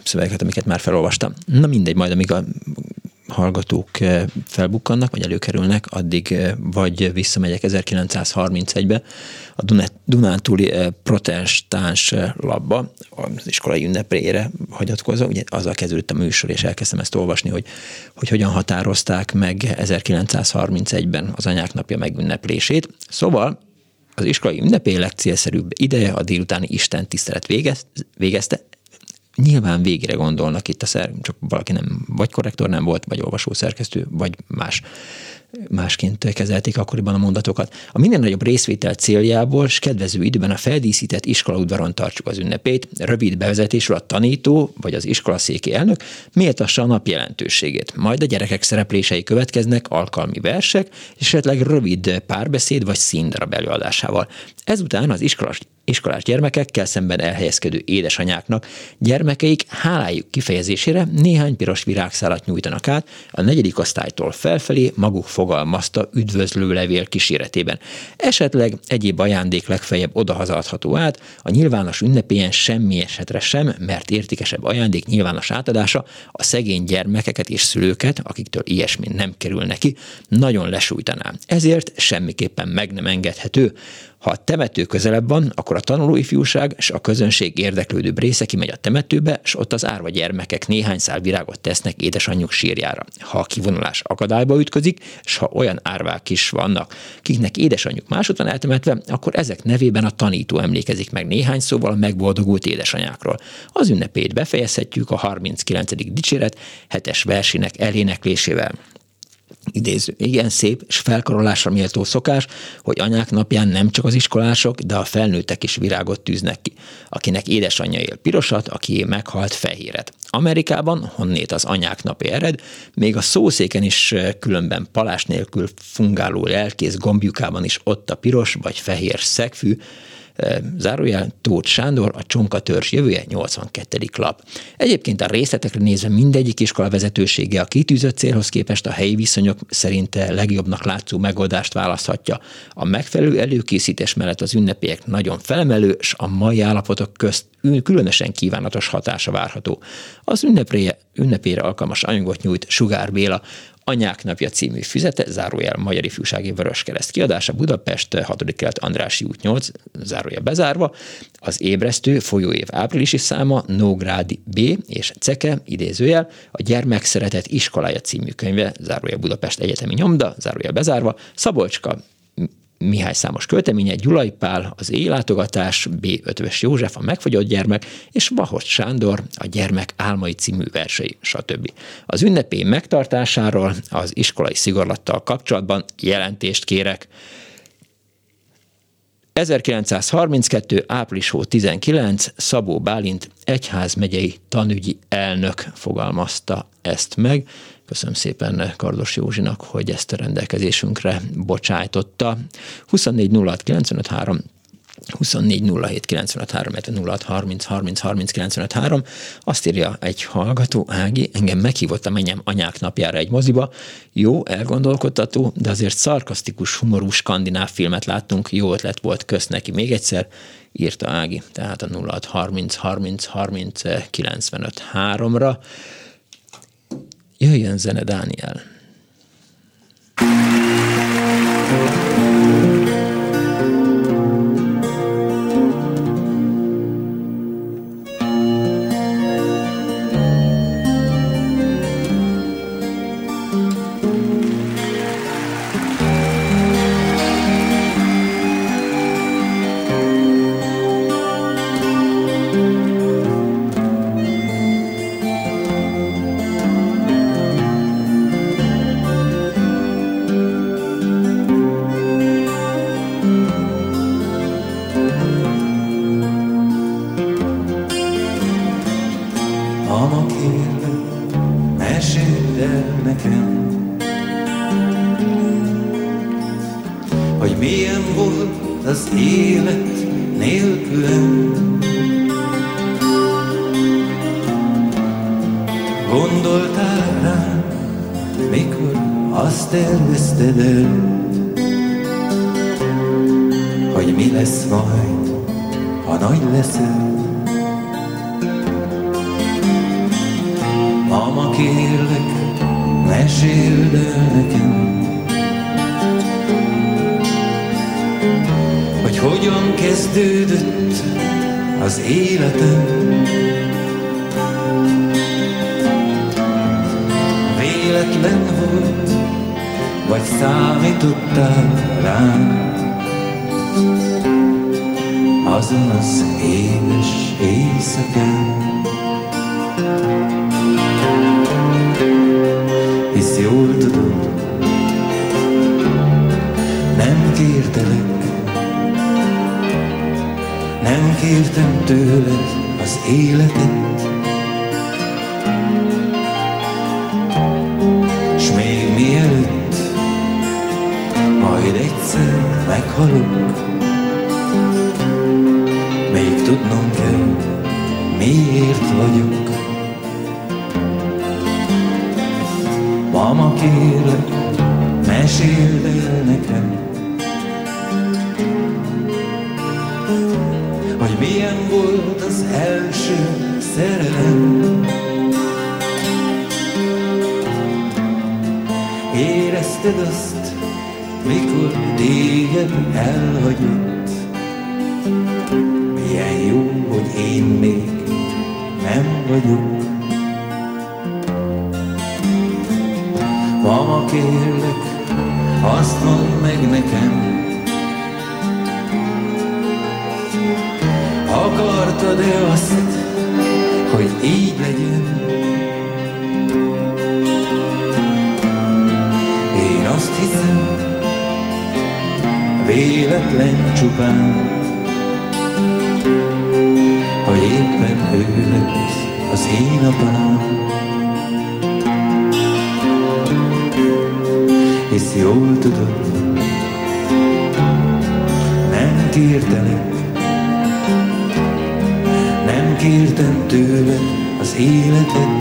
szövegeket, amiket már felolvastam. Na mindegy, majd amíg a hallgatók eh, felbukkannak, vagy előkerülnek, addig eh, vagy visszamegyek 1931-be a Dunántúli eh, protestáns labba, az iskolai ünnepére hagyatkozva, ugye azzal kezdődött a műsor, és elkezdtem ezt olvasni, hogy, hogy hogyan határozták meg 1931-ben az anyák napja megünneplését. Szóval az iskolai ünnepé legcélszerűbb ideje a délutáni Isten tisztelet végez, végezte. Nyilván végére gondolnak itt a szer, csak valaki nem, vagy korrektor nem volt, vagy olvasó szerkesztő, vagy más másként kezelték akkoriban a mondatokat. A minden nagyobb részvétel céljából és kedvező időben a feldíszített iskolaudvaron tartsuk az ünnepét, rövid bevezetésről a tanító vagy az iskolaszéki elnök méltassa a nap jelentőségét. Majd a gyerekek szereplései következnek alkalmi versek, és esetleg rövid párbeszéd vagy színdarab előadásával. Ezután az iskolás iskolás gyermekekkel szemben elhelyezkedő édesanyáknak gyermekeik hálájuk kifejezésére néhány piros virágszálat nyújtanak át a negyedik osztálytól felfelé maguk fogalmazta üdvözlő levél kíséretében. Esetleg egyéb ajándék legfeljebb odahazadható át, a nyilvános ünnepélyen semmi esetre sem, mert értékesebb ajándék nyilvános átadása a szegény gyermekeket és szülőket, akiktől ilyesmi nem kerül neki, nagyon lesújtaná. Ezért semmiképpen meg nem engedhető, ha a temető közelebb van, akkor a tanulóifjúság és a közönség érdeklődő része kimegy a temetőbe, és ott az árva gyermekek néhány szál virágot tesznek édesanyjuk sírjára. Ha a kivonulás akadályba ütközik, és ha olyan árvák is vannak, kiknek édesanyjuk másodban eltemetve, akkor ezek nevében a tanító emlékezik meg néhány szóval a megboldogult édesanyákról. Az ünnepét befejezhetjük a 39. dicséret hetes versének eléneklésével idéző, igen szép és felkarolásra méltó szokás, hogy anyák napján nem csak az iskolások, de a felnőttek is virágot tűznek ki. Akinek édesanyja él pirosat, aki meghalt fehéret. Amerikában, honnét az anyák napja ered, még a szószéken is eh, különben palás nélkül fungáló lelkész gombjukában is ott a piros vagy fehér szegfű, zárójel Tóth Sándor, a Csonka törzs jövője 82. lap. Egyébként a részletekre nézve mindegyik iskola vezetősége a kitűzött célhoz képest a helyi viszonyok szerint legjobbnak látszó megoldást választhatja. A megfelelő előkészítés mellett az ünnepélyek nagyon felemelő, és a mai állapotok közt különösen kívánatos hatása várható. Az ünnepére, ünnepére alkalmas anyagot nyújt Sugár Béla, Anyák napja című füzete, zárójel Magyar Ifjúsági Vöröskereszt kiadása, Budapest, 6. kelet Andrási út 8, zárójel bezárva, az ébresztő folyóév áprilisi száma, Nógrádi B és Ceke, idézőjel, a Gyermek Szeretet iskolája című könyve, zárójel Budapest Egyetemi Nyomda, zárójel bezárva, Szabolcska Mihály számos költeménye, Gyulai Pál, az éjlátogatás, B. Ötvös József, a megfagyott gyermek, és Vahot Sándor, a gyermek álmai című versei, stb. Az ünnepé megtartásáról az iskolai szigorlattal kapcsolatban jelentést kérek. 1932. április 19. Szabó Bálint egyházmegyei tanügyi elnök fogalmazta ezt meg. Köszönöm szépen Kardos Józsinak, hogy ezt a rendelkezésünkre bocsájtotta. 24 06 953 24 07 953, 06 30 30 30 953. Azt írja egy hallgató, Ági, engem meghívott a mennyem anyák napjára egy moziba. Jó, elgondolkodtató, de azért szarkasztikus, humorú skandináv filmet láttunk, jó ötlet volt, kösz neki még egyszer, írta Ági, tehát a 06 30 30 30 95 3-ra. Jöjjön zene, Dániel! hogy vagy számítottál rám? Azon az édes éjszakán. Hisz jól tudod, nem kértelek. Nem kértem tőled az életet, miért vagyok. Mama, kérlek, meséld el nekem, milyen volt az első szerelem. Érezted azt, mikor téged elhagyott? Milyen jó, hogy én még vagyok. Mama, kérlek, azt mondd meg nekem, Akartad-e azt, hogy így legyen? Én azt hiszem, véletlen csupán, az én apám. Hisz jól tudod, nem kértelek, kértem tőled az életet,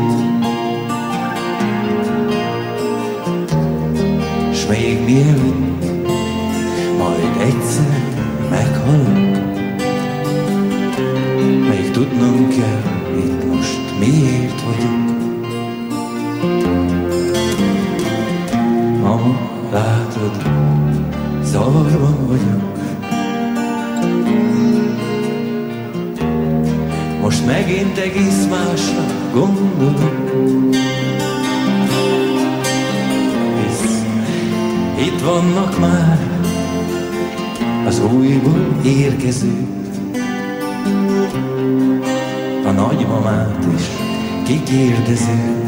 kikérdezők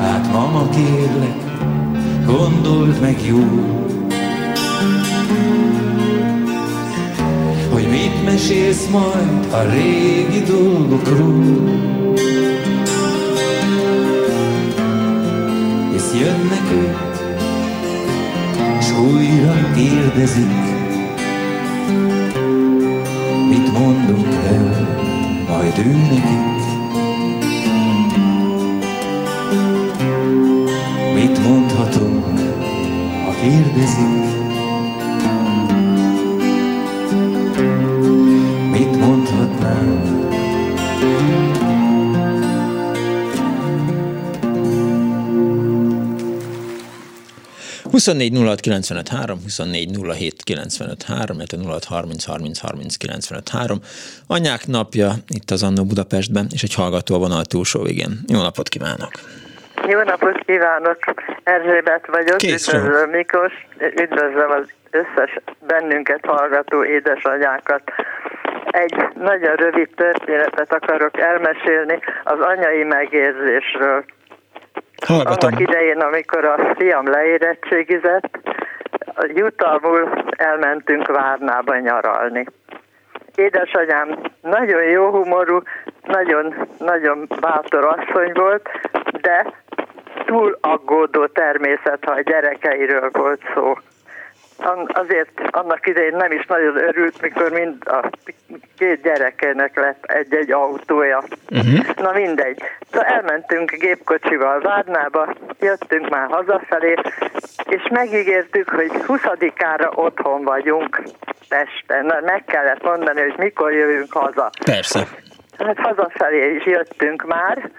Hát mama kérlek, gondold meg jól mit mesélsz majd a régi dolgokról. Hisz jönnek ők, s újra kérdezik, majd ő nekik. Mit mondhatunk, ha kérdezik, 24 06 95 3, 24 07 95 3, illetve 06 30 30 30 95 3. Anyák napja itt az Annó Budapestben, és egy hallgató a vonal túlsó végén. Jó napot kívánok! Jó napot kívánok! Erzsébet vagyok, Kész üdvözlöm Miklós, üdvözlöm az összes bennünket hallgató édesanyákat. Egy nagyon rövid történetet akarok elmesélni az anyai megérzésről. Hallgatom. Annak idején, amikor a fiam leérettségizett, jutalmul elmentünk Várnába nyaralni. Édesanyám nagyon jó humorú, nagyon, nagyon bátor asszony volt, de túl aggódó természet, ha a gyerekeiről volt szó azért annak idején nem is nagyon örült, mikor mind a két gyerekének lett egy-egy autója. Uh-huh. Na mindegy. Szóval elmentünk gépkocsival Várnába, jöttünk már hazafelé, és megígértük, hogy 20-ára otthon vagyunk Pesten. Na, meg kellett mondani, hogy mikor jövünk haza. Persze. Hát hazafelé is jöttünk már,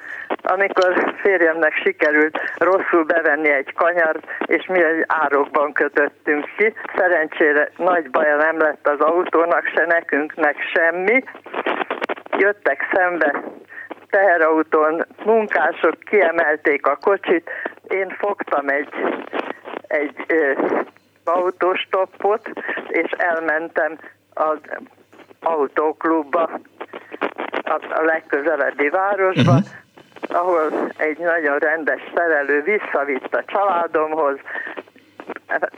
amikor férjemnek sikerült rosszul bevenni egy kanyart, és mi egy árokban kötöttünk ki. Szerencsére nagy baja nem lett az autónak, se nekünk, meg semmi. Jöttek szembe teherautón munkások, kiemelték a kocsit, én fogtam egy, egy ö, autóstoppot, és elmentem az autóklubba, a, legközelebbi városba, uh-huh ahol egy nagyon rendes szerelő visszavitt a családomhoz,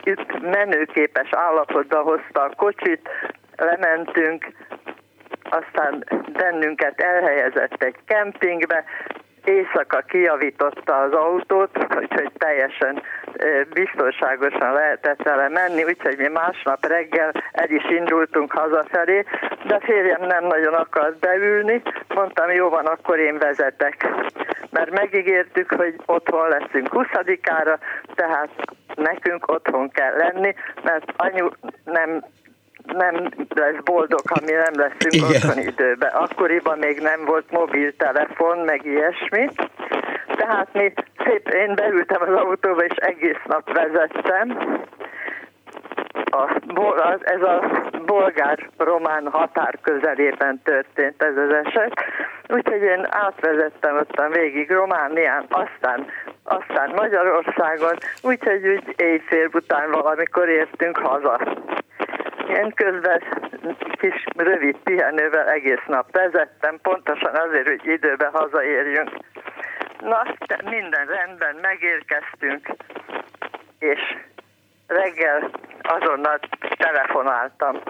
itt menőképes állapotba hozta a kocsit, lementünk, aztán bennünket elhelyezett egy kempingbe, éjszaka kijavította az autót, úgyhogy teljesen biztonságosan lehetett vele menni, úgyhogy mi másnap reggel el is indultunk hazafelé, de férjem nem nagyon akart beülni, mondtam, jó van, akkor én vezetek. Mert megígértük, hogy otthon leszünk 20-ára, tehát nekünk otthon kell lenni, mert anyu nem nem lesz boldog, ha mi nem leszünk Igen. otthon időben. Akkoriban még nem volt mobiltelefon, meg ilyesmi. Tehát mi szép, én beültem az autóba, és egész nap vezettem. A, ez a bolgár-román határ közelében történt ez az eset. Úgyhogy én átvezettem ottan végig Románián, aztán, aztán Magyarországon, úgyhogy úgy éjfél után valamikor értünk haza. Én közben kis rövid pihenővel egész nap vezettem, pontosan azért, hogy időben hazaérjünk. Na, minden rendben, megérkeztünk, és reggel azonnal telefonáltam.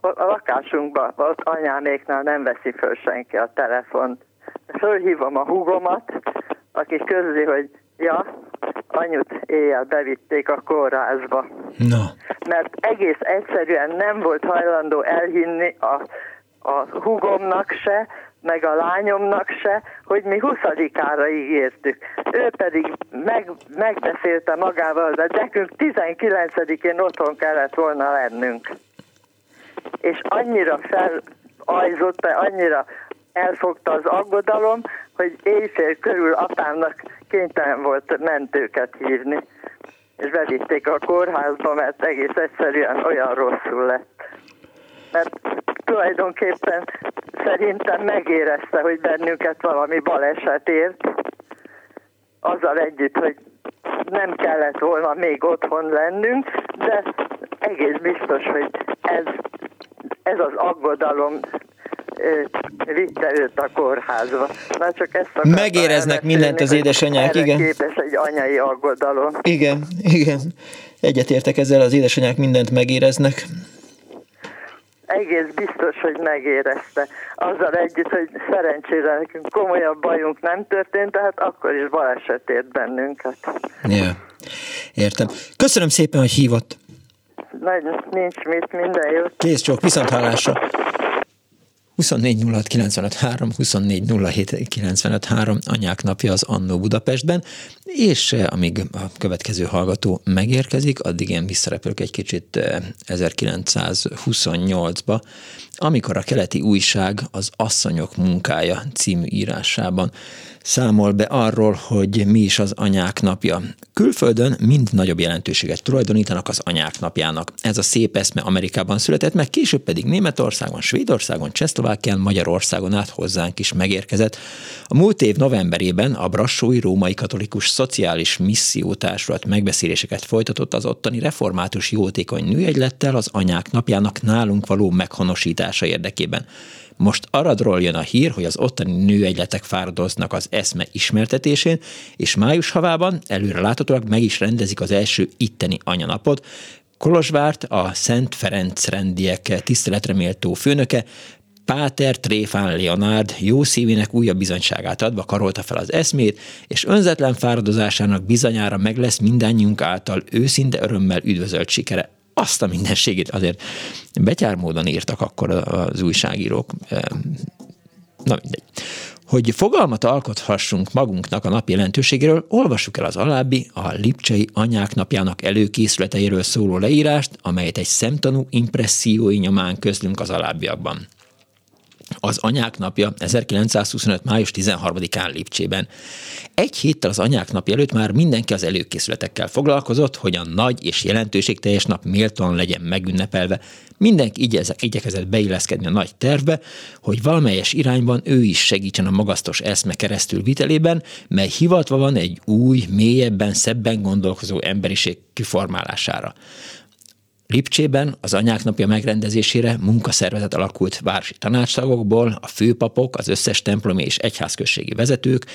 A lakásunkban, ott anyáméknál nem veszi föl senki a telefont. Fölhívom a húgomat, aki közli, hogy ja, anyut éjjel bevitték a kórházba. No. Mert egész egyszerűen nem volt hajlandó elhinni a, a hugomnak se, meg a lányomnak se, hogy mi 20-ára ígértük. Ő pedig meg, megbeszélte magával, de nekünk 19-én otthon kellett volna lennünk. És annyira felajzott, annyira elfogta az aggodalom, hogy éjfél körül apámnak kénytelen volt mentőket hívni, és bevitték a kórházba, mert egész egyszerűen olyan rosszul lett. Mert tulajdonképpen szerintem megérezte, hogy bennünket valami baleset ért, azzal együtt, hogy nem kellett volna még otthon lennünk, de egész biztos, hogy ez, ez az aggodalom vitte őt a kórházba. Na csak ezt Megéreznek mindent az édesanyák, igen. képes egy anyai aggodalom. Igen, igen. Egyetértek ezzel, az édesanyák mindent megéreznek. Egész biztos, hogy megérezte. Azzal együtt, hogy szerencsére nekünk komolyabb bajunk nem történt, tehát akkor is baleset ért bennünket. Ja, értem. Köszönöm szépen, hogy hívott. Nagy, nincs mit, minden jót. Kész csak, viszont hallásra. 24 24 anyák napja az Annó Budapestben, és eh, amíg a következő hallgató megérkezik, addig én visszarepülök egy kicsit 1928-ba, eh, amikor a keleti újság az Asszonyok munkája című írásában számol be arról, hogy mi is az anyák napja. Külföldön mind nagyobb jelentőséget tulajdonítanak az anyák napjának. Ez a szép eszme Amerikában született, meg később pedig Németországon, Svédországon, Csehszlovákián, Magyarországon át hozzánk is megérkezett. A múlt év novemberében a Brassói Római Katolikus Szociális Missziótársulat megbeszéléseket folytatott az ottani református jótékony nőegylettel az anyák napjának nálunk való meghonosítása érdekében. Most aradról jön a hír, hogy az ottani nőegyletek fáradoznak az eszme ismertetésén, és május havában előre láthatólag meg is rendezik az első itteni anyanapot. Kolozsvárt a Szent Ferenc rendiek tiszteletre méltó főnöke Páter Tréfán Leonard jó szívének újabb bizonyságát adva karolta fel az eszmét, és önzetlen fáradozásának bizonyára meg lesz mindannyiunk által őszinte örömmel üdvözölt sikere. Azt a mindenségét azért betyár módon írtak akkor az újságírók. Na mindegy. Hogy fogalmat alkothassunk magunknak a nap jelentőségéről, olvassuk el az alábbi a Lipcsei Anyák napjának előkészületeiről szóló leírást, amelyet egy szemtanú impressziói nyomán közlünk az alábbiakban. Az Anyák napja 1925. május 13-án Lipcsében. Egy héttel az Anyák napja előtt már mindenki az előkészületekkel foglalkozott, hogy a nagy és jelentőségteljes nap méltóan legyen megünnepelve. Mindenki igyezek, igyekezett beilleszkedni a nagy tervbe, hogy valamelyes irányban ő is segítsen a magasztos eszme keresztül vitelében, mely hivatva van egy új, mélyebben, szebben gondolkozó emberiség kiformálására. Lipcsében az anyák napja megrendezésére munkaszervezet alakult városi tanácstagokból, a főpapok, az összes templomi és egyházközségi vezetők,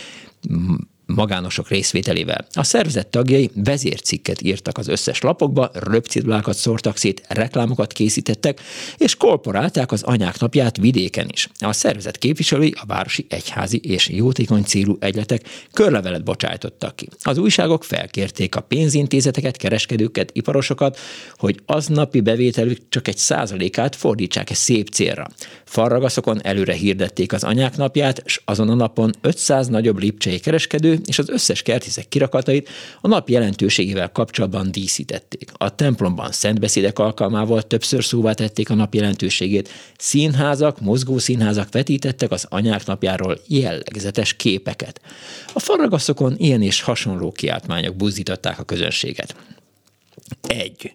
magánosok részvételével. A szervezet tagjai vezércikket írtak az összes lapokba, röpcidulákat szórtak szét, reklámokat készítettek, és korporálták az anyák napját vidéken is. A szervezet képviselői a városi egyházi és jótékony célú egyletek körlevelet bocsájtottak ki. Az újságok felkérték a pénzintézeteket, kereskedőket, iparosokat, hogy aznapi bevételük csak egy százalékát fordítsák egy szép célra. Farragaszokon előre hirdették az anyák napját, és azon a napon 500 nagyobb lipcsei kereskedő és az összes kertészek kirakatait a nap jelentőségével kapcsolatban díszítették. A templomban szentbeszédek alkalmával többször szóvá tették a nap jelentőségét. Színházak, mozgó színházak vetítettek az anyák napjáról jellegzetes képeket. A faragaszokon ilyen és hasonló kiáltmányok buzdították a közönséget. Egy.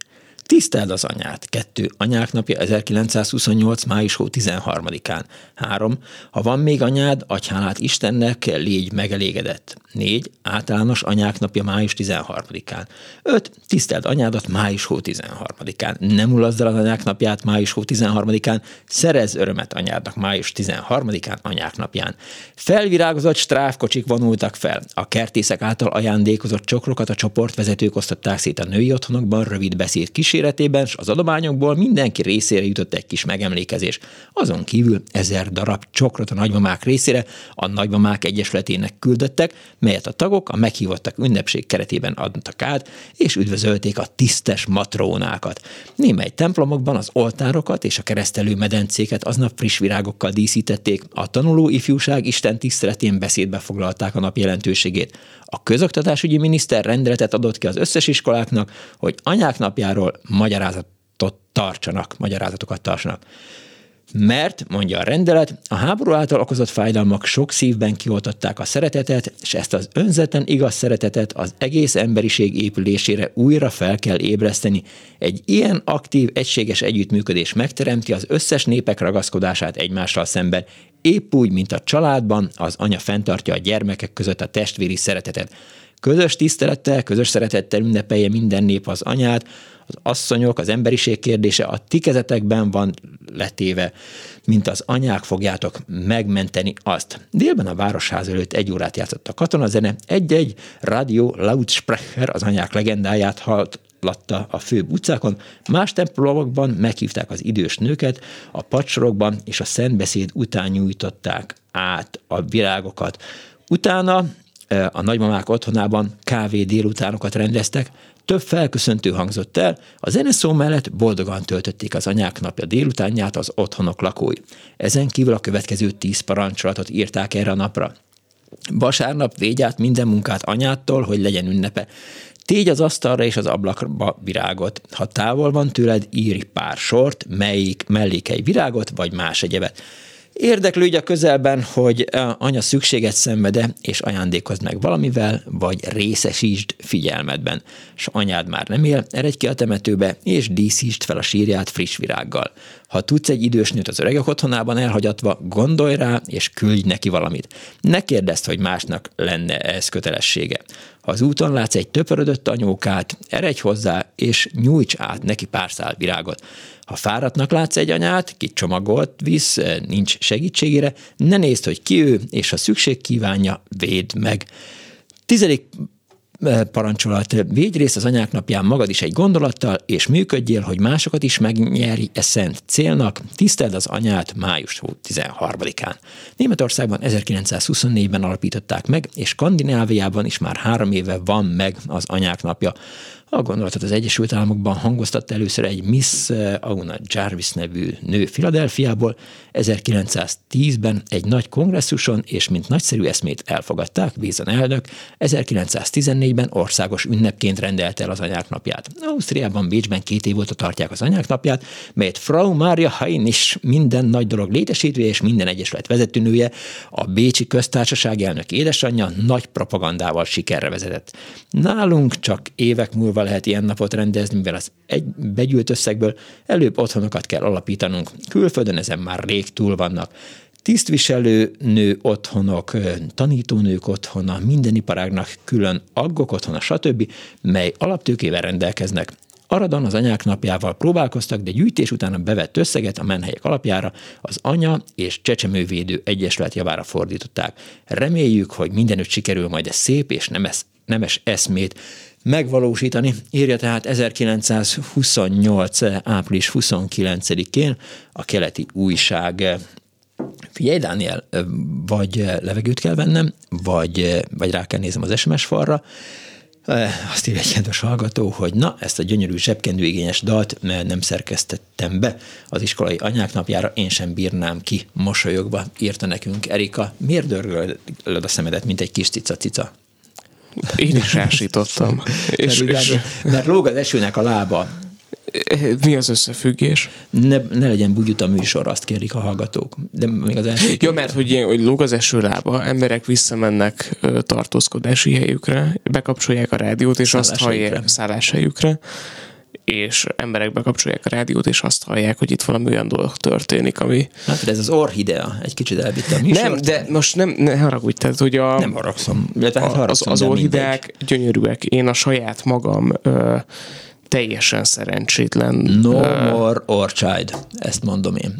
Tiszteld az anyát. Kettő. Anyák napja 1928. május 13-án. Három. Ha van még anyád, agyhálát Istennek, légy megelégedett. 4. Általános anyák napja május 13-án. 5. Tiszteld anyádat május 13-án. Nem ulazd el az anyák napját május 13-án. Szerez örömet anyádnak május 13-án anyák napján. Felvirágozott stráfkocsik vonultak fel. A kertészek által ajándékozott csokrokat a csoportvezetők osztották szét a női otthonokban rövid beszéd kíséretében, és az adományokból mindenki részére jutott egy kis megemlékezés. Azon kívül ezer darab csokrot a nagymamák részére a nagymamák egyesületének küldöttek, melyet a tagok a meghívottak ünnepség keretében adtak át, és üdvözölték a tisztes matrónákat. Némely templomokban az oltárokat és a keresztelő medencéket aznap friss virágokkal díszítették, a tanuló ifjúság Isten tiszteletén beszédbe foglalták a nap jelentőségét. A közoktatásügyi miniszter rendeletet adott ki az összes iskoláknak, hogy anyák napjáról magyarázatot tartsanak, magyarázatokat tartsanak. Mert, mondja a rendelet, a háború által okozott fájdalmak sok szívben kioltották a szeretetet, és ezt az önzetlen igaz szeretetet az egész emberiség épülésére újra fel kell ébreszteni. Egy ilyen aktív, egységes együttműködés megteremti az összes népek ragaszkodását egymással szemben, épp úgy, mint a családban az anya fenntartja a gyermekek között a testvéri szeretetet. Közös tisztelettel, közös szeretettel ünnepelje minden nép az anyát, az asszonyok, az emberiség kérdése a ti kezetekben van letéve, mint az anyák fogjátok megmenteni azt. Délben a városház előtt egy órát játszott a katonazene, egy-egy radio Lautsprecher az anyák legendáját halt latta a főbb utcákon, más templomokban meghívták az idős nőket, a pacsorokban és a szentbeszéd után nyújtották át a virágokat. Utána a nagymamák otthonában kávé délutánokat rendeztek, több felköszöntő hangzott el, a zeneszó mellett boldogan töltötték az anyák napja délutánját az otthonok lakói. Ezen kívül a következő tíz parancsolatot írták erre a napra. Vasárnap végy át minden munkát anyától, hogy legyen ünnepe. Tégy az asztalra és az ablakba virágot. Ha távol van tőled, írj pár sort, melyik mellékei virágot vagy más egyebet. Érdeklődj a közelben, hogy anya szükséget szenvede, és ajándékozd meg valamivel, vagy részesítsd figyelmedben. S anyád már nem él, eredj ki a temetőbe, és díszítsd fel a sírját friss virággal. Ha tudsz egy idős nőt az öregek otthonában elhagyatva, gondolj rá, és küldj neki valamit. Ne kérdezd, hogy másnak lenne ez kötelessége. Ha az úton látsz egy töpörödött anyókát, eredj hozzá, és nyújts át neki pár szál virágot. Ha fáradtnak látsz egy anyát, ki csomagolt visz, nincs segítségére, ne nézd, hogy ki ő, és ha szükség kívánja, védd meg. Tizedik parancsolat. Végy részt az anyák napján magad is egy gondolattal, és működjél, hogy másokat is megnyeri e szent célnak. Tiszteld az anyát május 13-án. Németországban 1924-ben alapították meg, és Skandináviában is már három éve van meg az anyák napja. A gondolatot az Egyesült Államokban hangoztatta először egy Miss Auna Jarvis nevű nő Filadelfiából, 1910-ben egy nagy kongresszuson, és mint nagyszerű eszmét elfogadták, Bízan elnök, 1914-ben országos ünnepként rendelte el az anyák napját. Ausztriában, Bécsben két év óta tartják az anyák napját, melyet Frau Maria is minden nagy dolog létesítője és minden egyesület vezetőnője, a Bécsi köztársaság elnök édesanyja nagy propagandával sikerre vezetett. Nálunk csak évek múlva múlva lehet ilyen napot rendezni, mivel az egy begyűlt összegből előbb otthonokat kell alapítanunk. Külföldön ezen már rég túl vannak tisztviselő nő otthonok, tanítónők otthona, minden iparágnak külön aggok otthona, stb., mely alaptőkével rendelkeznek. Aradon az anyák napjával próbálkoztak, de gyűjtés után a bevett összeget a menhelyek alapjára az Anya és Csecsemővédő Egyesület javára fordították. Reméljük, hogy mindenütt sikerül majd ez szép és nemes, nemes eszmét megvalósítani. Írja tehát 1928. április 29-én a keleti újság. Figyelj, Dániel, vagy levegőt kell vennem, vagy, vagy rá kell nézem az SMS falra, azt írja egy kedves hallgató, hogy na, ezt a gyönyörű zsebkendő igényes dalt nem szerkesztettem be az iskolai anyák napjára, én sem bírnám ki mosolyogva, írta nekünk Erika. Miért dörgölöd a szemedet, mint egy kis cica-cica? Én is rásítottam. és, mert, és... mert lóg az esőnek a lába. Mi az összefüggés? Ne, ne legyen bugyut a műsor, azt kérik a hallgatók. De még az első ja, mert hogy, ilyen, hogy lóg az eső lába, emberek visszamennek tartózkodási helyükre, bekapcsolják a rádiót, és azt hallják szálláshelyükre és emberek bekapcsolják a rádiót, és azt hallják, hogy itt valami olyan dolog történik, ami... Hát ez az orhidea, egy kicsit elvitte a műsort. Nem, de most nem, ne haragudj, tehát hogy a... Nem haragszom. De tehát haragszom, az, az orhideák gyönyörűek. Én a saját magam ö, teljesen szerencsétlen. No ö, more orchid, ezt mondom én.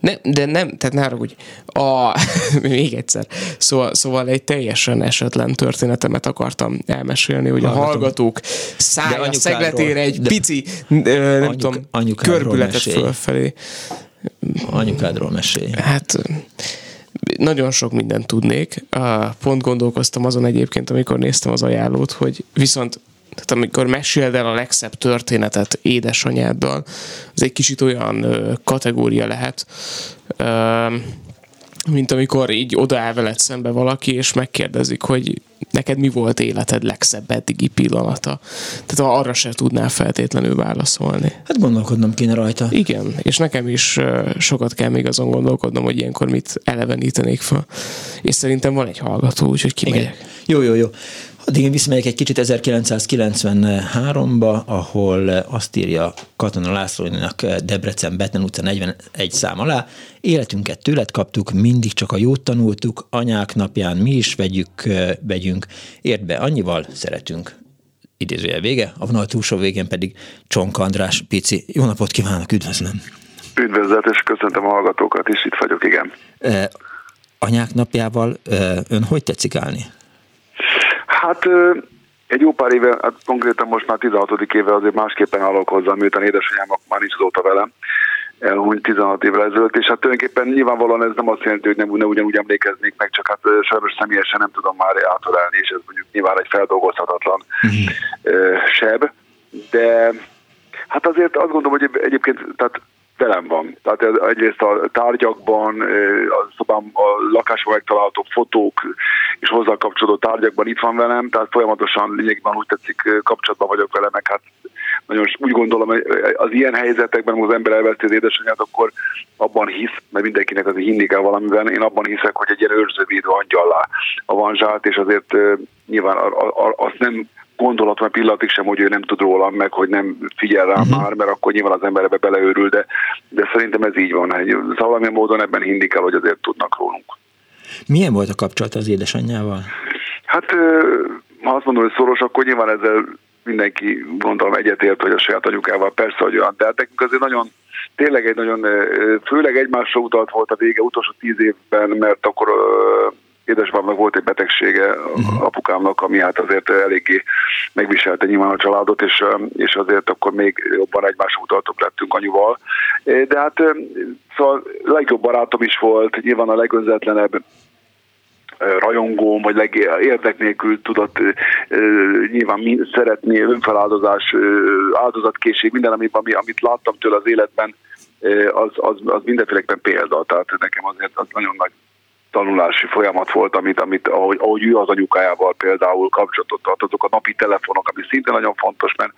Nem, de nem, tehát ne hogy a, még egyszer, szóval, szóval egy teljesen esetlen történetemet akartam elmesélni, hogy Hallgatom. a hallgatók szája szegletére egy de pici, nem anyuk, tudom, körbületet fölfelé. Anyukádról mesélj. Hát nagyon sok mindent tudnék. Pont gondolkoztam azon egyébként, amikor néztem az ajánlót, hogy viszont tehát amikor meséld el a legszebb történetet édesanyáddal, az egy kicsit olyan ö, kategória lehet, ö, mint amikor így odaáll veled szembe valaki, és megkérdezik, hogy neked mi volt életed legszebb eddigi pillanata. Tehát arra se tudnál feltétlenül válaszolni. Hát gondolkodnom kéne rajta. Igen, és nekem is sokat kell még azon gondolkodnom, hogy ilyenkor mit elevenítenék fel. És szerintem van egy hallgató, úgyhogy kimegyek. Igen. Jó, jó, jó. Addig én visszamegyek egy kicsit 1993-ba, ahol azt írja Katona Lászlónak Debrecen Betlen utca 41 szám alá. Életünket tőled kaptuk, mindig csak a jót tanultuk, anyák napján mi is vegyük, vegyünk. Érd be, annyival szeretünk. Idézője vége, a vonal túlsó végén pedig Csonk András Pici. Jó napot kívánok, üdvözlöm! Üdvözlet, és köszöntöm a hallgatókat is, itt vagyok, igen. anyák napjával ön hogy tetszik állni? Hát egy jó pár éve, hát konkrétan most már 16. éve azért másképpen állok hozzá, miután édesanyám már nincs azóta velem, elhunyt 16 évvel ezelőtt, és hát tulajdonképpen nyilvánvalóan ez nem azt jelenti, hogy nem, ne ugyanúgy emlékeznék meg, csak hát sajnos személyesen nem tudom már átölelni, és ez mondjuk nyilván egy feldolgozhatatlan uh-huh. seb, de hát azért azt gondolom, hogy egyébként tehát velem van. Tehát egyrészt a tárgyakban, a szobám, a lakásban megtalálható fotók és hozzá kapcsolódó tárgyakban itt van velem, tehát folyamatosan lényegben úgy tetszik kapcsolatban vagyok vele, meg hát nagyon úgy gondolom, hogy az ilyen helyzetekben, amikor az ember elveszti az édesanyját, akkor abban hisz, mert mindenkinek azért hinni kell valamiben, én abban hiszek, hogy egy ilyen őrzővédő angyallá avanzsált, és azért nyilván azt nem gondolat, mert pillanatig sem, hogy ő nem tud rólam, meg hogy nem figyel rám uh-huh. már, mert akkor nyilván az ember ebbe beleőrül, de, de szerintem ez így van. Szóval valamilyen módon ebben hinni kell, hogy azért tudnak rólunk. Milyen volt a kapcsolat az édesanyjával? Hát, ha azt mondom, hogy szoros, akkor nyilván ezzel mindenki gondolom egyetért, hogy a saját anyukával persze, hogy olyan, de hát nekünk azért nagyon, tényleg egy nagyon, főleg egymásra utalt volt a vége utolsó tíz évben, mert akkor édesapámnak volt egy betegsége, uh-huh. apukámnak, ami hát azért eléggé megviselte nyilván a családot, és, és azért akkor még jobban egymás utaltok lettünk anyuval. De hát szóval legjobb barátom is volt, nyilván a legönzetlenebb rajongóm, vagy érdek nélkül tudott nyilván szeretni, önfeláldozás, áldozatkészség, minden, amit, amit láttam tőle az életben, az, az, az mindenféleképpen példa. Tehát nekem azért az nagyon nagy tanulási folyamat volt, amit, amit ahogy, ahogy ő az anyukájával például kapcsolatot tart, azok a napi telefonok, ami szinte nagyon fontos, mert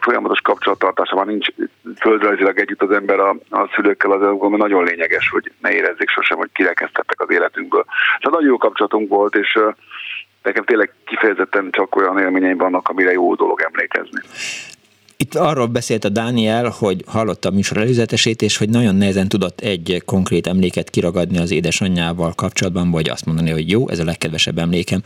folyamatos kapcsolattartása már nincs földrajzilag együtt az ember a, a szülőkkel, az mert nagyon lényeges, hogy ne érezzék sosem, hogy kirekesztettek az életünkből. Tehát nagyon jó kapcsolatunk volt, és nekem tényleg kifejezetten csak olyan élményeim vannak, amire jó dolog emlékezni. Itt arról beszélt a Dániel, hogy hallotta a műsor előzetesét, és hogy nagyon nehezen tudott egy konkrét emléket kiragadni az édesanyjával kapcsolatban, vagy azt mondani, hogy jó, ez a legkedvesebb emlékem.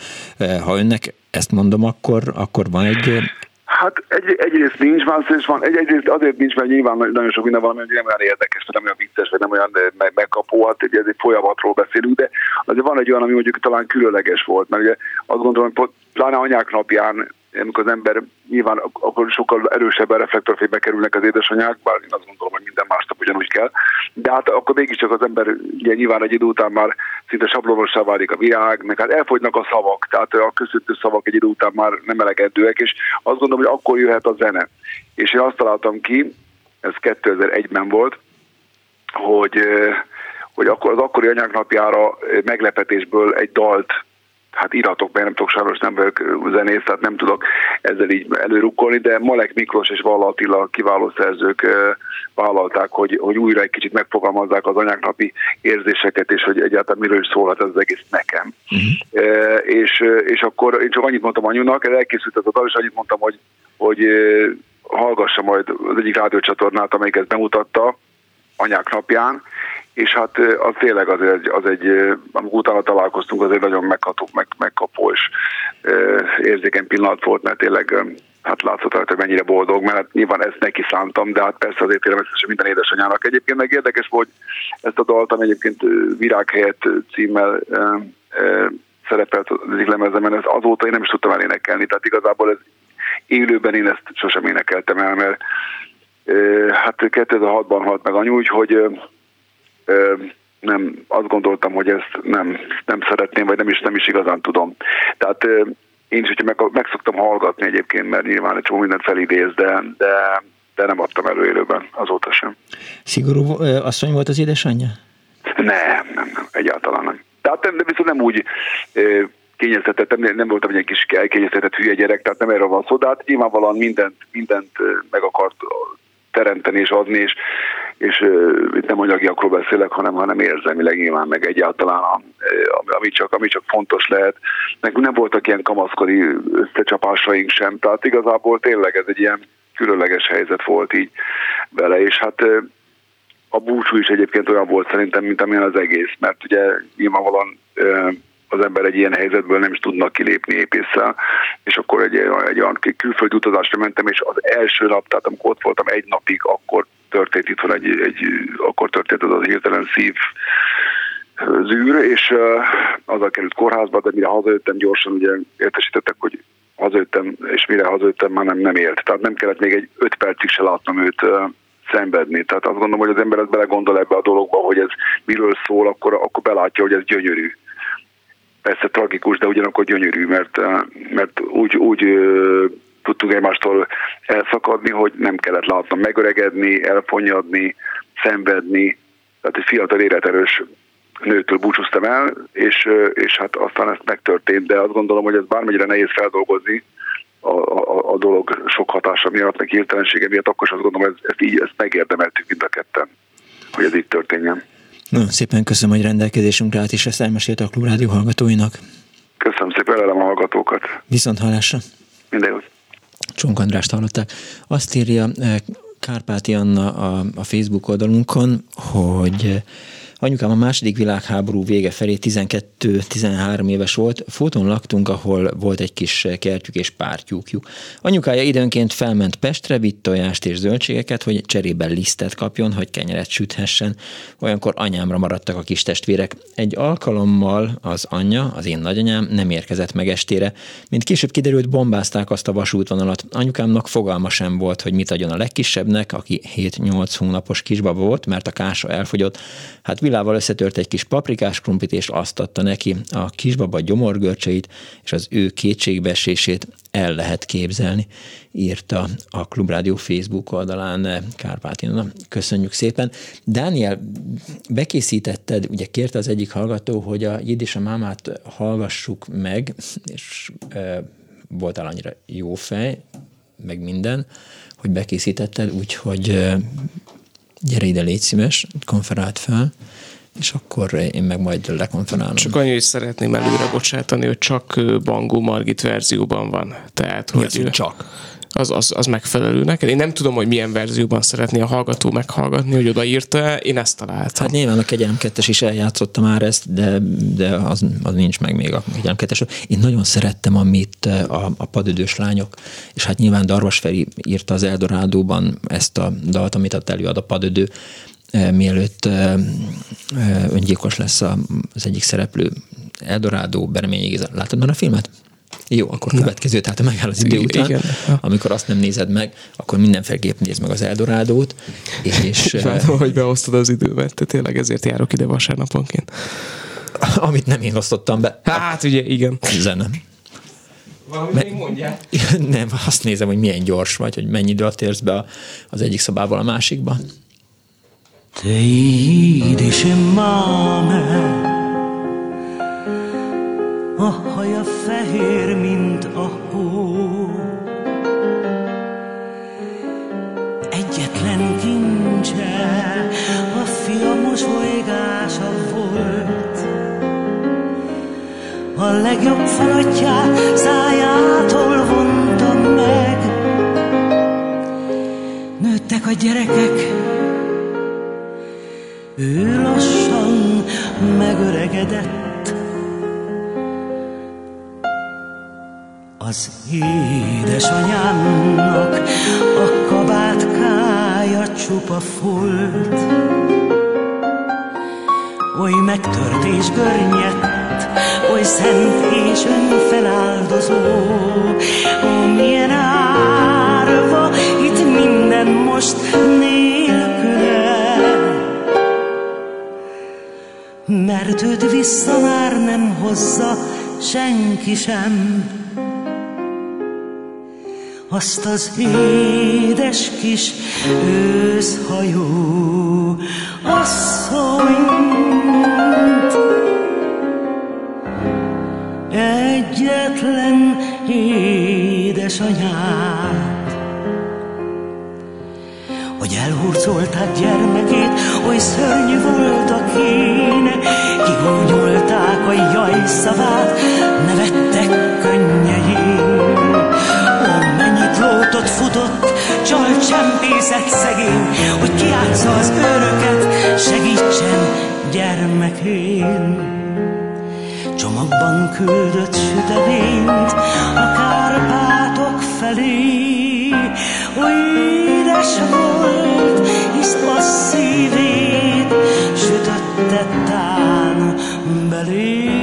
Ha önnek ezt mondom, akkor, akkor van egy Hát egy, egyrészt nincs, másrészt van, egy, egyrészt azért nincs, mert nyilván nagyon sok minden valami, nem olyan érdekes, vagy nem olyan vicces, vagy nem olyan meg, megkapó, hát egy, ez egy folyamatról beszélünk, de azért van egy olyan, ami mondjuk talán különleges volt, mert ugye azt gondolom, hogy pláne anyák napján amikor az ember nyilván akkor sokkal erősebben reflektorfénybe kerülnek az édesanyák, bár én azt gondolom, hogy minden másnap ugyanúgy kell, de hát akkor mégiscsak az ember ugye nyilván egy idő után már szinte sablonossá válik a virág, meg hát elfogynak a szavak, tehát a köszöntő szavak egy idő után már nem elegendőek, és azt gondolom, hogy akkor jöhet a zene. És én azt találtam ki, ez 2001-ben volt, hogy hogy akkor az akkori anyáknapjára meglepetésből egy dalt hát iratok, mert nem tudok sajnos nem vagyok zenész, tehát nem tudok ezzel így előrukkolni, de Malek Miklós és Valla Attila kiváló szerzők vállalták, hogy, hogy újra egy kicsit megfogalmazzák az anyáknapi érzéseket, és hogy egyáltalán miről is szólhat ez az egész nekem. Uh-huh. E, és, és akkor én csak annyit mondtam anyunak, elkészült ez a dal, és annyit mondtam, hogy, hogy hallgassa majd az egyik rádiócsatornát, amelyik ezt bemutatta anyák napján, és hát az tényleg az egy, az egy amikor utána találkoztunk, az egy nagyon megható, meg, megkapó és érzékeny pillanat volt, mert tényleg hát látszott rajta, hogy mennyire boldog, mert hát nyilván ezt neki szántam, de hát persze azért természetesen minden édesanyának. Egyébként meg érdekes volt, ezt a daltam egyébként Virág helyett címmel e, e, szerepelt az egyik lemezemen, ez azóta én nem is tudtam elénekelni, tehát igazából ez élőben én ezt sosem énekeltem el, mert e, hát 2006-ban halt meg anyu, úgyhogy nem, azt gondoltam, hogy ezt nem, nem szeretném, vagy nem is, nem is igazán tudom. Tehát én is, hogyha meg, meg szoktam hallgatni egyébként, mert nyilván egy csomó mindent felidéz, de, de, de nem adtam elő élőben azóta sem. Szigorú asszony volt az édesanyja? Nem, nem, nem, egyáltalán nem. Tehát nem, de viszont nem úgy kényeztetett, nem, nem voltam egy kis elkényeztetett hülye gyerek, tehát nem erről van szó, de hát nyilvánvalóan mindent, mindent meg akart teremteni és adni, és, és itt nem anyagiakról beszélek, hanem, hanem érzelmileg nyilván meg egyáltalán, ami csak, ami csak fontos lehet. Nekünk nem voltak ilyen kamaszkori összecsapásaink sem, tehát igazából tényleg ez egy ilyen különleges helyzet volt így vele, és hát a búcsú is egyébként olyan volt szerintem, mint amilyen az egész, mert ugye nyilvánvalóan az ember egy ilyen helyzetből nem is tudnak kilépni épésszel, és akkor egy, egy olyan külföldi utazásra mentem, és az első nap, tehát amikor ott voltam egy napig, akkor történt itt van egy, egy akkor történt az a hirtelen szív zűr, és azzal került kórházba, de mire hazajöttem gyorsan, ugye értesítettek, hogy hazajöttem, és mire hazajöttem, már nem, nem élt. Tehát nem kellett még egy öt percig se látnom őt szenvedni. Tehát azt gondolom, hogy az ember ezt belegondol ebbe a dologba, hogy ez miről szól, akkor, akkor belátja, hogy ez gyönyörű persze tragikus, de ugyanakkor gyönyörű, mert, mert úgy, úgy tudtunk egymástól elszakadni, hogy nem kellett látnom megöregedni, elfonyadni, szenvedni, tehát egy fiatal életerős nőtől búcsúztam el, és, és hát aztán ez megtörtént, de azt gondolom, hogy ez bármennyire nehéz feldolgozni a, a, a dolog sok hatása miatt, meg hirtelensége miatt, akkor is azt gondolom, hogy ezt, ezt így ezt megérdemeltük mind a ketten, hogy ez így történjen. Nagyon szépen köszönöm, hogy rendelkezésünkre állt, és ezt elmesélte a Klubrádió hallgatóinak. Köszönöm szépen velem a hallgatókat. Viszont hallásra. Minden jót. Csonk Andrást hallották. Azt írja eh, Kárpáti Anna a, a Facebook oldalunkon, hogy Anyukám a második világháború vége felé 12-13 éves volt, fotón laktunk, ahol volt egy kis kertjük és pártyúkjuk. Anyukája időnként felment Pestre, vitt tojást és zöldségeket, hogy cserében lisztet kapjon, hogy kenyeret süthessen. Olyankor anyámra maradtak a kis testvérek. Egy alkalommal az anyja, az én nagyanyám nem érkezett meg estére. Mint később kiderült, bombázták azt a vasútvonalat. Anyukámnak fogalma sem volt, hogy mit adjon a legkisebbnek, aki 7-8 hónapos kisbaba volt, mert a kása elfogyott. Hát vilával összetört egy kis paprikás krumplit, és azt adta neki a kisbaba gyomorgörcseit, és az ő kétségbeesését el lehet képzelni, írta a Klubrádió Facebook oldalán Kárpátina. Köszönjük szépen. Dániel, bekészítetted, ugye kérte az egyik hallgató, hogy a Jiddis a mámát hallgassuk meg, és e, voltál annyira jó fej, meg minden, hogy bekészítetted, úgyhogy e, gyere ide, légy szíves, konferált fel és akkor én meg majd lekonferálom. Csak annyi, hogy szeretném előre bocsátani, hogy csak Bangó Margit verzióban van. Tehát, hogy az, csak? Az, az, az megfelelő neked. Én nem tudom, hogy milyen verzióban szeretné a hallgató meghallgatni, hogy odaírta Én ezt találtam. Hát nyilván a Kegyelem 2 is eljátszotta már ezt, de, de az, az nincs meg még a Kegyelem 2 Én nagyon szerettem, amit a, a padödős lányok, és hát nyilván Darvas Feri írta az Eldorádóban ezt a dalt, amit ott előad a padödő, mielőtt öngyilkos lesz az egyik szereplő, Eldorado, Bereményi Géza. Látod már a filmet? Jó, akkor következő, tehát megáll az idő után, Igen. amikor azt nem nézed meg, akkor mindenféleképp nézd meg az Eldorádót. És, Látom, hogy beosztod az időmet, te tényleg ezért járok ide vasárnaponként. Amit nem én osztottam be. Hát ugye, igen. Zene. Valami még mondják? Nem, azt nézem, hogy milyen gyors vagy, hogy mennyi időt érsz be az egyik szobából a másikba. Te is mame A haja fehér, mint a hó. Egyetlen kincse A fia mosolygása volt. A legjobb falatját szájától vontam meg. Nőttek a gyerekek ő lassan megöregedett. Az édesanyámnak a kabátkája csupa folt, oly megtört és görnyett, oly szent és önfeláldozó, ó, milyen árva, itt minden most mert őt vissza már nem hozza senki sem. Azt az édes kis őszhajó asszonyt. Egyetlen édesanyát hogy elhurcolták gyermekét, oly szörnyű volt a kén. Kigúnyolták a jaj szavát, nevettek könnyején. Ó, mennyit lótot futott, csal csempészek szegény, hogy kiátsza az őröket, segítsen gyermekén. Csomagban küldött süteményt a Kárpátok felé, oly édes volt, hisz a szívét sütötte tán belé.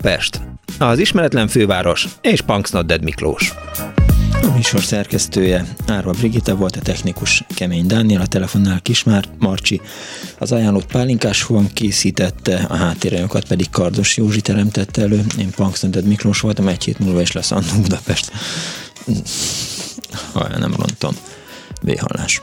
Budapest, az ismeretlen főváros és Punksnodded Miklós. A műsor szerkesztője Árva Brigitte volt a technikus Kemény Dániel, a telefonnál Kismár Marcsi. Az ajánlott pálinkás fogom készítette, a háttérelőkat pedig Kardos Józsi teremtette elő. Én Punksnodded Miklós voltam, egy hét múlva is lesz Annó Budapest. Ha nem rontom. Véhallás.